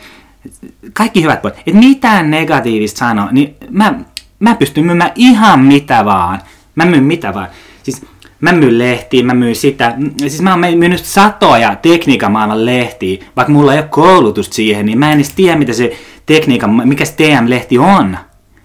[SPEAKER 1] kaikki hyvät puolet. Et mitään negatiivista sanoa, niin mä, mä pystyn myymään ihan mitä vaan. Mä myyn mitä vaan. Siis mä myyn lehtiä, mä myyn sitä. Siis mä oon myynyt satoja tekniikan maailman lehtiä, vaikka mulla ei ole koulutusta siihen, niin mä en edes tiedä, mitä se tekniikan, mikä se TM-lehti on.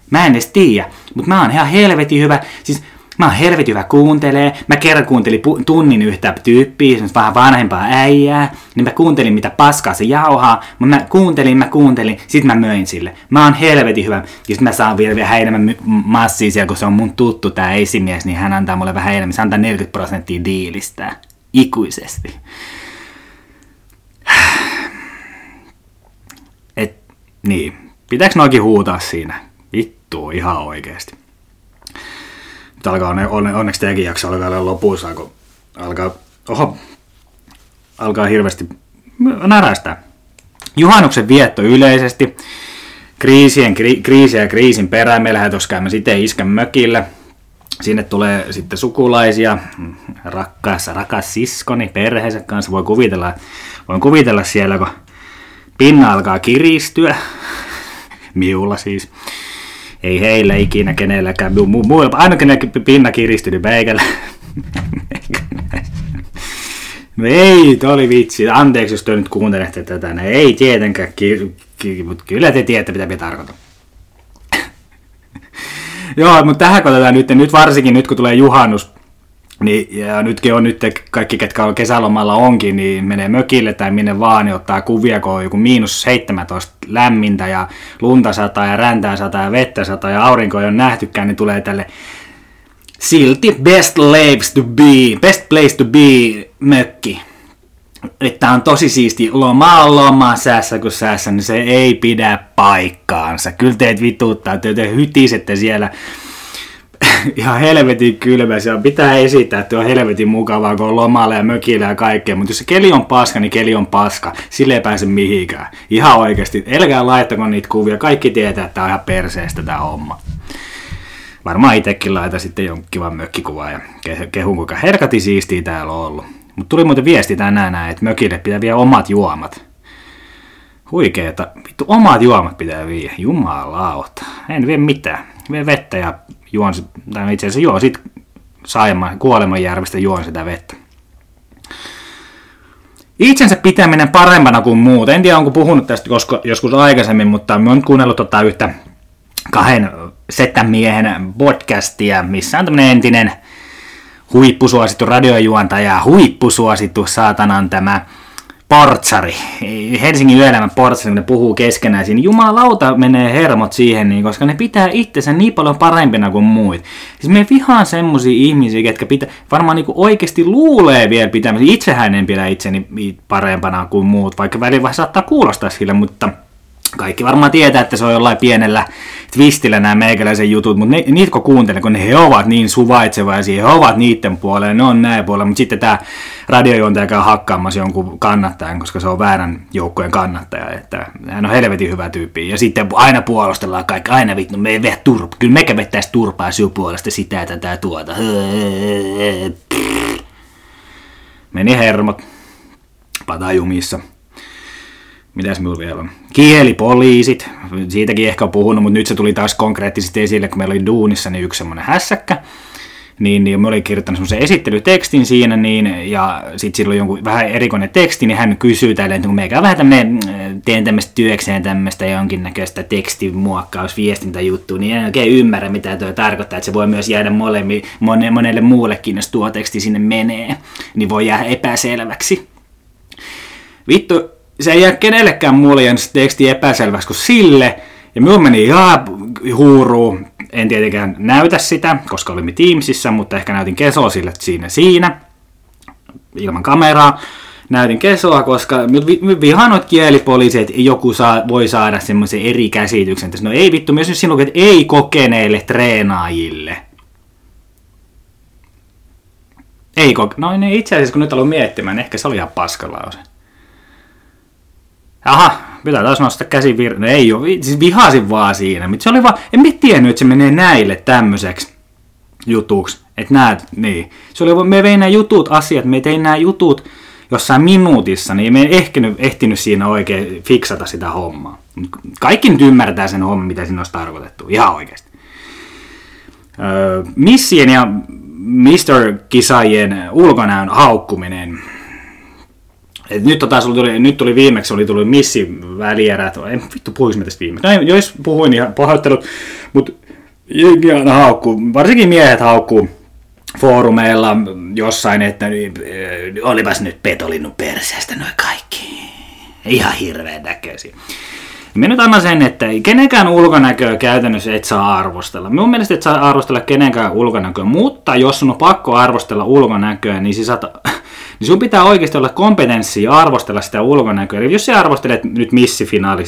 [SPEAKER 1] Mä en edes tiedä, mutta mä oon ihan helvetin hyvä. Siis Mä oon helvetin hyvä kuuntelee. Mä kerran kuuntelin pu- tunnin yhtä tyyppiä, vähän vanhempaa äijää, niin mä kuuntelin mitä paskaa se jauhaa. Mä kuuntelin, mä kuuntelin, sit mä möin sille. Mä oon helvetin hyvä. Ja mä saan vielä vähän enemmän massia siellä, kun se on mun tuttu tää esimies, niin hän antaa mulle vähän enemmän. Se antaa 40 prosenttia diilistä. Ikuisesti. (sighs) Et, niin. Pitääkö noikin huutaa siinä? Vittu, ihan oikeesti. Nyt alkaa onne, onne, onneksi tämäkin jakso alkaa olla lopussa, kun alkaa, oho, alkaa hirveästi närästää. Juhannuksen vietto yleisesti. Kriisien, kri, kriisiä ja kriisin perään. Me lähdetään käymme sitten iskän mökille. Sinne tulee sitten sukulaisia, rakkaassa, rakas siskoni perheensä kanssa. Voi kuvitella, voin kuvitella siellä, kun pinna alkaa kiristyä. Miulla siis ei heillä ikinä kenelläkään, mu- mu- mu- aina kenellä pinna kiristynyt meikällä. no ei, toi oli vitsi. Anteeksi, jos te nyt kuuntelette tätä. No, ei tietenkään, ki- ki- mutta kyllä te tiedätte, mitä me tarkoitan. Joo, mutta tähän katsotaan nyt, nyt varsinkin nyt kun tulee juhannus, niin, ja nytkin on nyt kaikki, ketkä on kesälomalla onkin, niin menee mökille tai minne vaan, niin ottaa kuvia, kun on joku miinus 17 lämmintä ja lunta sataa ja räntää sataa ja vettä sataa ja aurinko ei ole nähtykään, niin tulee tälle silti best place to be, best place to be mökki. Että on tosi siisti loma on loma säässä kuin säässä, niin se ei pidä paikkaansa. Kyllä teet vituttaa, te, te hytisette siellä ihan helvetin kylmä. Siellä pitää esittää, että on helvetin mukavaa, kun on lomalla ja mökillä ja kaikkea. Mutta jos se keli on paska, niin keli on paska. Sille ei pääse mihinkään. Ihan oikeasti. Elkää laittako niitä kuvia. Kaikki tietää, että tämä on ihan perseestä tämä homma. Varmaan itsekin laita sitten jonkin kivan mökkikuvaa ja kehun, kuinka herkati siistiä täällä on ollut. Mutta tuli muuten viesti tänään, että mökille pitää vielä omat juomat. Huikeeta. Vittu, omat juomat pitää viedä. Jumalauta. En vie mitään. Vie vettä ja juon, tai itse asiassa juon sit Saimaan, Kuolemanjärvestä juon sitä vettä. itsensä pitäminen parempana kuin muut. En tiedä, onko puhunut tästä koska, joskus aikaisemmin, mutta mä oon kuunnellut tota yhtä kahden setämiehen podcastia, missä on tämmöinen entinen huippusuosittu radiojuontaja, huippusuosittu saatanan tämä portsari, Helsingin yöelämän portsari, kun ne puhuu keskenään siinä, jumalauta menee hermot siihen, niin, koska ne pitää itsensä niin paljon parempina kuin muut. Siis me vihaan semmosia ihmisiä, jotka pitää, varmaan niin oikeasti luulee vielä pitämässä, itsehän en pidä itseni parempana kuin muut, vaikka välillä saattaa kuulostaa sille, mutta kaikki varmaan tietää, että se on jollain pienellä twistillä nämä meikäläisen jutut, mutta ne, niitä kun kuuntelee, kun he ovat niin suvaitsevaisia, he ovat niiden puolella, ne on näin puolella, mutta sitten tämä radiojuontaja käy hakkaamassa jonkun kannattajan, koska se on väärän joukkojen kannattaja, että hän on helvetin hyvä tyyppi. Ja sitten aina puolustellaan kaikki, aina vittu, me ei veä turpa, kyllä mekä vettäisi turpaa sinun puolesta sitä, tätä, tuota. Meni hermot patajumissa. Mitäs minulla vielä on? Kielipoliisit, siitäkin ehkä on puhunut, mutta nyt se tuli taas konkreettisesti esille, kun meillä oli duunissa niin yksi semmoinen hässäkkä, niin, niin mä olin kirjoittanut semmoisen esittelytekstin siinä, niin, ja sitten sillä oli jonkun vähän erikoinen teksti, niin hän kysyy tälle, että kun meikä vähän tämmöinen, teen tämmöistä työkseen tämmöistä jonkinnäköistä tekstimuokkaus, viestintäjuttua, niin en oikein ymmärrä, mitä tuo tarkoittaa, että se voi myös jäädä molemmi, monelle muullekin, jos tuo teksti sinne menee, niin voi jäädä epäselväksi. Vittu, se ei jää kenellekään muulle teksti epäselväksi kuin sille, ja minulla meni ihan huuruu, en tietenkään näytä sitä, koska olimme Teamsissa, mutta ehkä näytin Kesoa sille siinä siinä, ilman kameraa. Näytin Kesoa, koska vihaan noita että joku saa, voi saada semmoisen eri käsityksen. No ei vittu, myös sinun, että ei kokeneille treenaajille. Ei koke... No ne itse asiassa, kun nyt aloin miettimään, ehkä se oli ihan paskalause. Aha, pitää taas nostaa käsi vir... No ei ole, siis vihasin vaan siinä. Mutta se oli vaan, en mä tiennyt, että se menee näille tämmöiseksi jutuksi. Että näet, niin. Se oli, me vein nämä jutut, asiat, me tein nämä jutut jossain minuutissa, niin me ei ehtinyt, ehtinyt siinä oikein fiksata sitä hommaa. Kaikki nyt ymmärtää sen homman, mitä siinä olisi tarkoitettu, ihan oikeasti. Öö, missien ja Mr. Kisajien ulkonäön haukkuminen et nyt, tota, tuli, nyt tuli viimeksi, oli tullut missi välierät, en vittu puhuis mä tästä viimeksi. No, jos puhuin, niin pahoittelut, mutta aina haukkuu, varsinkin miehet haukkuu foorumeilla jossain, että niin, olipas nyt petolinnut perseestä noin kaikki. Ihan hirveän näköisiä. Minä nyt annan sen, että kenenkään ulkonäköä käytännössä et saa arvostella. Minun mielestä et saa arvostella kenenkään ulkonäköä, mutta jos sun on pakko arvostella ulkonäköä, niin siis saat niin sun pitää oikeasti olla kompetenssia arvostella sitä ulkonäköä. Eli jos sä arvostelet nyt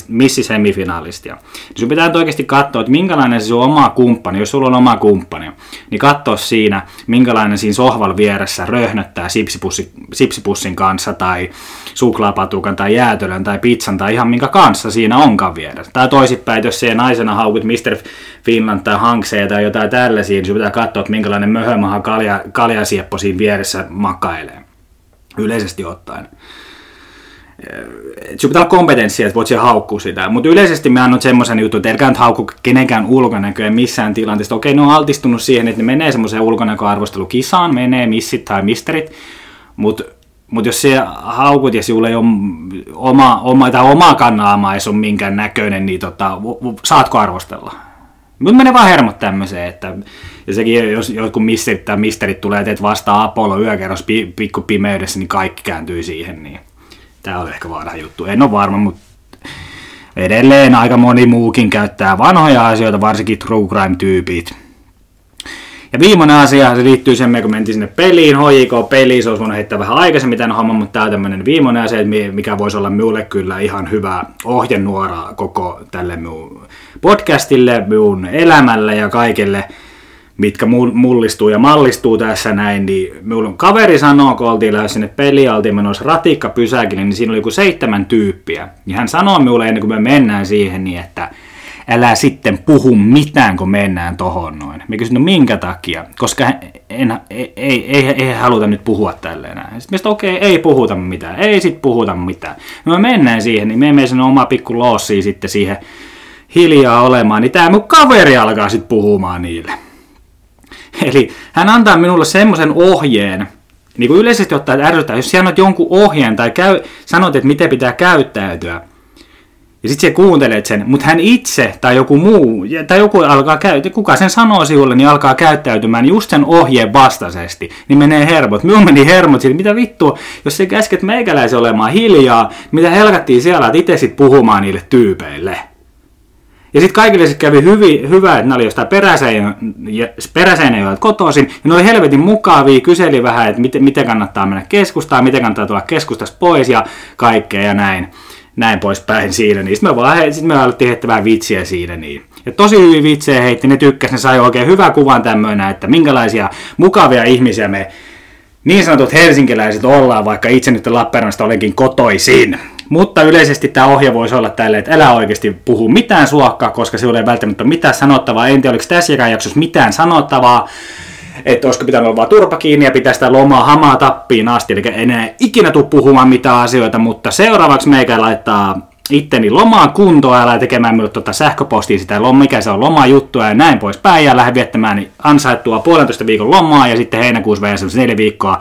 [SPEAKER 1] missisemifinalistia, niin sun pitää oikeasti katsoa, että minkälainen se sun oma kumppani, jos sulla on oma kumppani, niin katsoa siinä, minkälainen siinä sohval vieressä röhnöttää sipsipussi, sipsipussin kanssa tai suklaapatukan tai jäätölön tai pizzan tai ihan minkä kanssa siinä onkaan vieressä. Tai toisinpäin, jos se naisena haukut Mr. Finland tai Hankseen tai jotain tällaisia, niin sun pitää katsoa, että minkälainen möhömaha kalja, kaljasieppo siinä vieressä makailee yleisesti ottaen. Et pitää olla kompetenssia, että voit siellä haukkua sitä. Mutta yleisesti mä annan semmoisen jutun, että älkää nyt haukku kenenkään ulkonäköä missään tilanteessa. Okei, ne on altistunut siihen, että ne menee semmoiseen ulkonäköarvostelukisaan, menee missit tai misterit, mutta mut jos se haukut ja sinulla ei ole oma, oma, tai oma kannaama ei ole minkään näköinen, niin tota, saatko arvostella? Mutta menee vaan hermot tämmöiseen, että ja sekin, jos joku misterit tai misterit tulee, teet vastaan Apollo yökerros pi, pikku pimeydessä, niin kaikki kääntyy siihen, niin tämä on ehkä vanha juttu. En ole varma, mutta edelleen aika moni muukin käyttää vanhoja asioita, varsinkin true crime-tyypit. Ja viimeinen asia, se liittyy sen, kun mentiin sinne peliin, HJK-peliin, se olisi voinut heittää vähän aikaisemmin tämän homman, mutta tämä on tämmöinen viimeinen asia, mikä voisi olla minulle kyllä ihan hyvä ohjenuora koko tälle minun podcastille, minun elämälle ja kaikille mitkä mullistuu ja mallistuu tässä näin, niin minulla on kaveri sanoo, kun oltiin lähes sinne pelialtiin menossa ratikka pysäkille, niin siinä oli joku seitsemän tyyppiä. Ja hän sanoo minulle ennen kuin me mennään siihen, niin että älä sitten puhu mitään, kun mennään tohon noin. Mä kysyin, no minkä takia? Koska en, ei, ei, ei, ei haluta nyt puhua tälleen näin. Sitten mä okei, okay, ei puhuta mitään, ei sit puhuta mitään. No me mennään siihen, niin me menemme sinne oma pikku sitten siihen hiljaa olemaan, niin tämä mun kaveri alkaa sitten puhumaan niille. Eli hän antaa minulle semmoisen ohjeen, niin kuin yleisesti ottaen ärsyttää, jos sanot jonkun ohjeen tai käy, sanot, että miten pitää käyttäytyä, ja sitten se kuuntelet sen, mutta hän itse tai joku muu, tai joku alkaa käyttää, kuka sen sanoo sinulle, niin alkaa käyttäytymään just sen ohjeen vastaisesti, niin menee hermot. Minun meni hermot siitä, mitä vittua, jos se käsket meikäläisen olemaan hiljaa, mitä helkattiin siellä, että itse sit puhumaan niille tyypeille. Ja sitten kaikille se kävi hyvi, hyvä, että ne oli jostain peräseinäjoelta kotoisin, ja ne oli helvetin mukavia, kyseli vähän, että miten, miten kannattaa mennä keskustaan, miten kannattaa tulla keskustasta pois ja kaikkea ja näin näin poispäin siinä, niin sitten me vaan sit me alettiin heittämään vitsiä siinä, niin. Ja tosi hyvin vitsejä heitti, ne tykkäs, ne sai oikein hyvän kuvan tämmöinen, että minkälaisia mukavia ihmisiä me niin sanotut helsinkiläiset ollaan, vaikka itse nyt Lappeenrannasta olenkin kotoisin. Mutta yleisesti tämä ohje voisi olla tälle, että älä oikeasti puhu mitään suokkaa, koska se ei välttämättä mitään sanottavaa. En tiedä, oliko tässä jaksossa mitään sanottavaa että olisiko pitänyt olla vaan turpa kiinni ja pitää sitä lomaa hamaa tappiin asti, eli en enää ikinä tule puhumaan mitään asioita, mutta seuraavaksi meikä laittaa itteni lomaan kuntoon ja tekemään minulle tuota sähköpostiin sitä, mikä se on lomajuttua ja näin poispäin ja lähden viettämään niin ansaittua puolentoista viikon lomaa ja sitten heinäkuussa vähän neljä viikkoa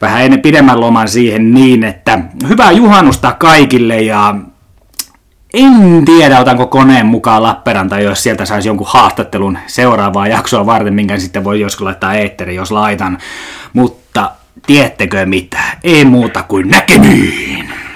[SPEAKER 1] vähän ennen pidemmän loman siihen niin, että hyvää juhannusta kaikille ja en tiedä, otanko koneen mukaan Lappeenranta, jos sieltä saisi jonkun haastattelun seuraavaa jaksoa varten, minkä sitten voi joskus laittaa eetteri, jos laitan. Mutta tiettekö mitä? Ei muuta kuin näkemiin!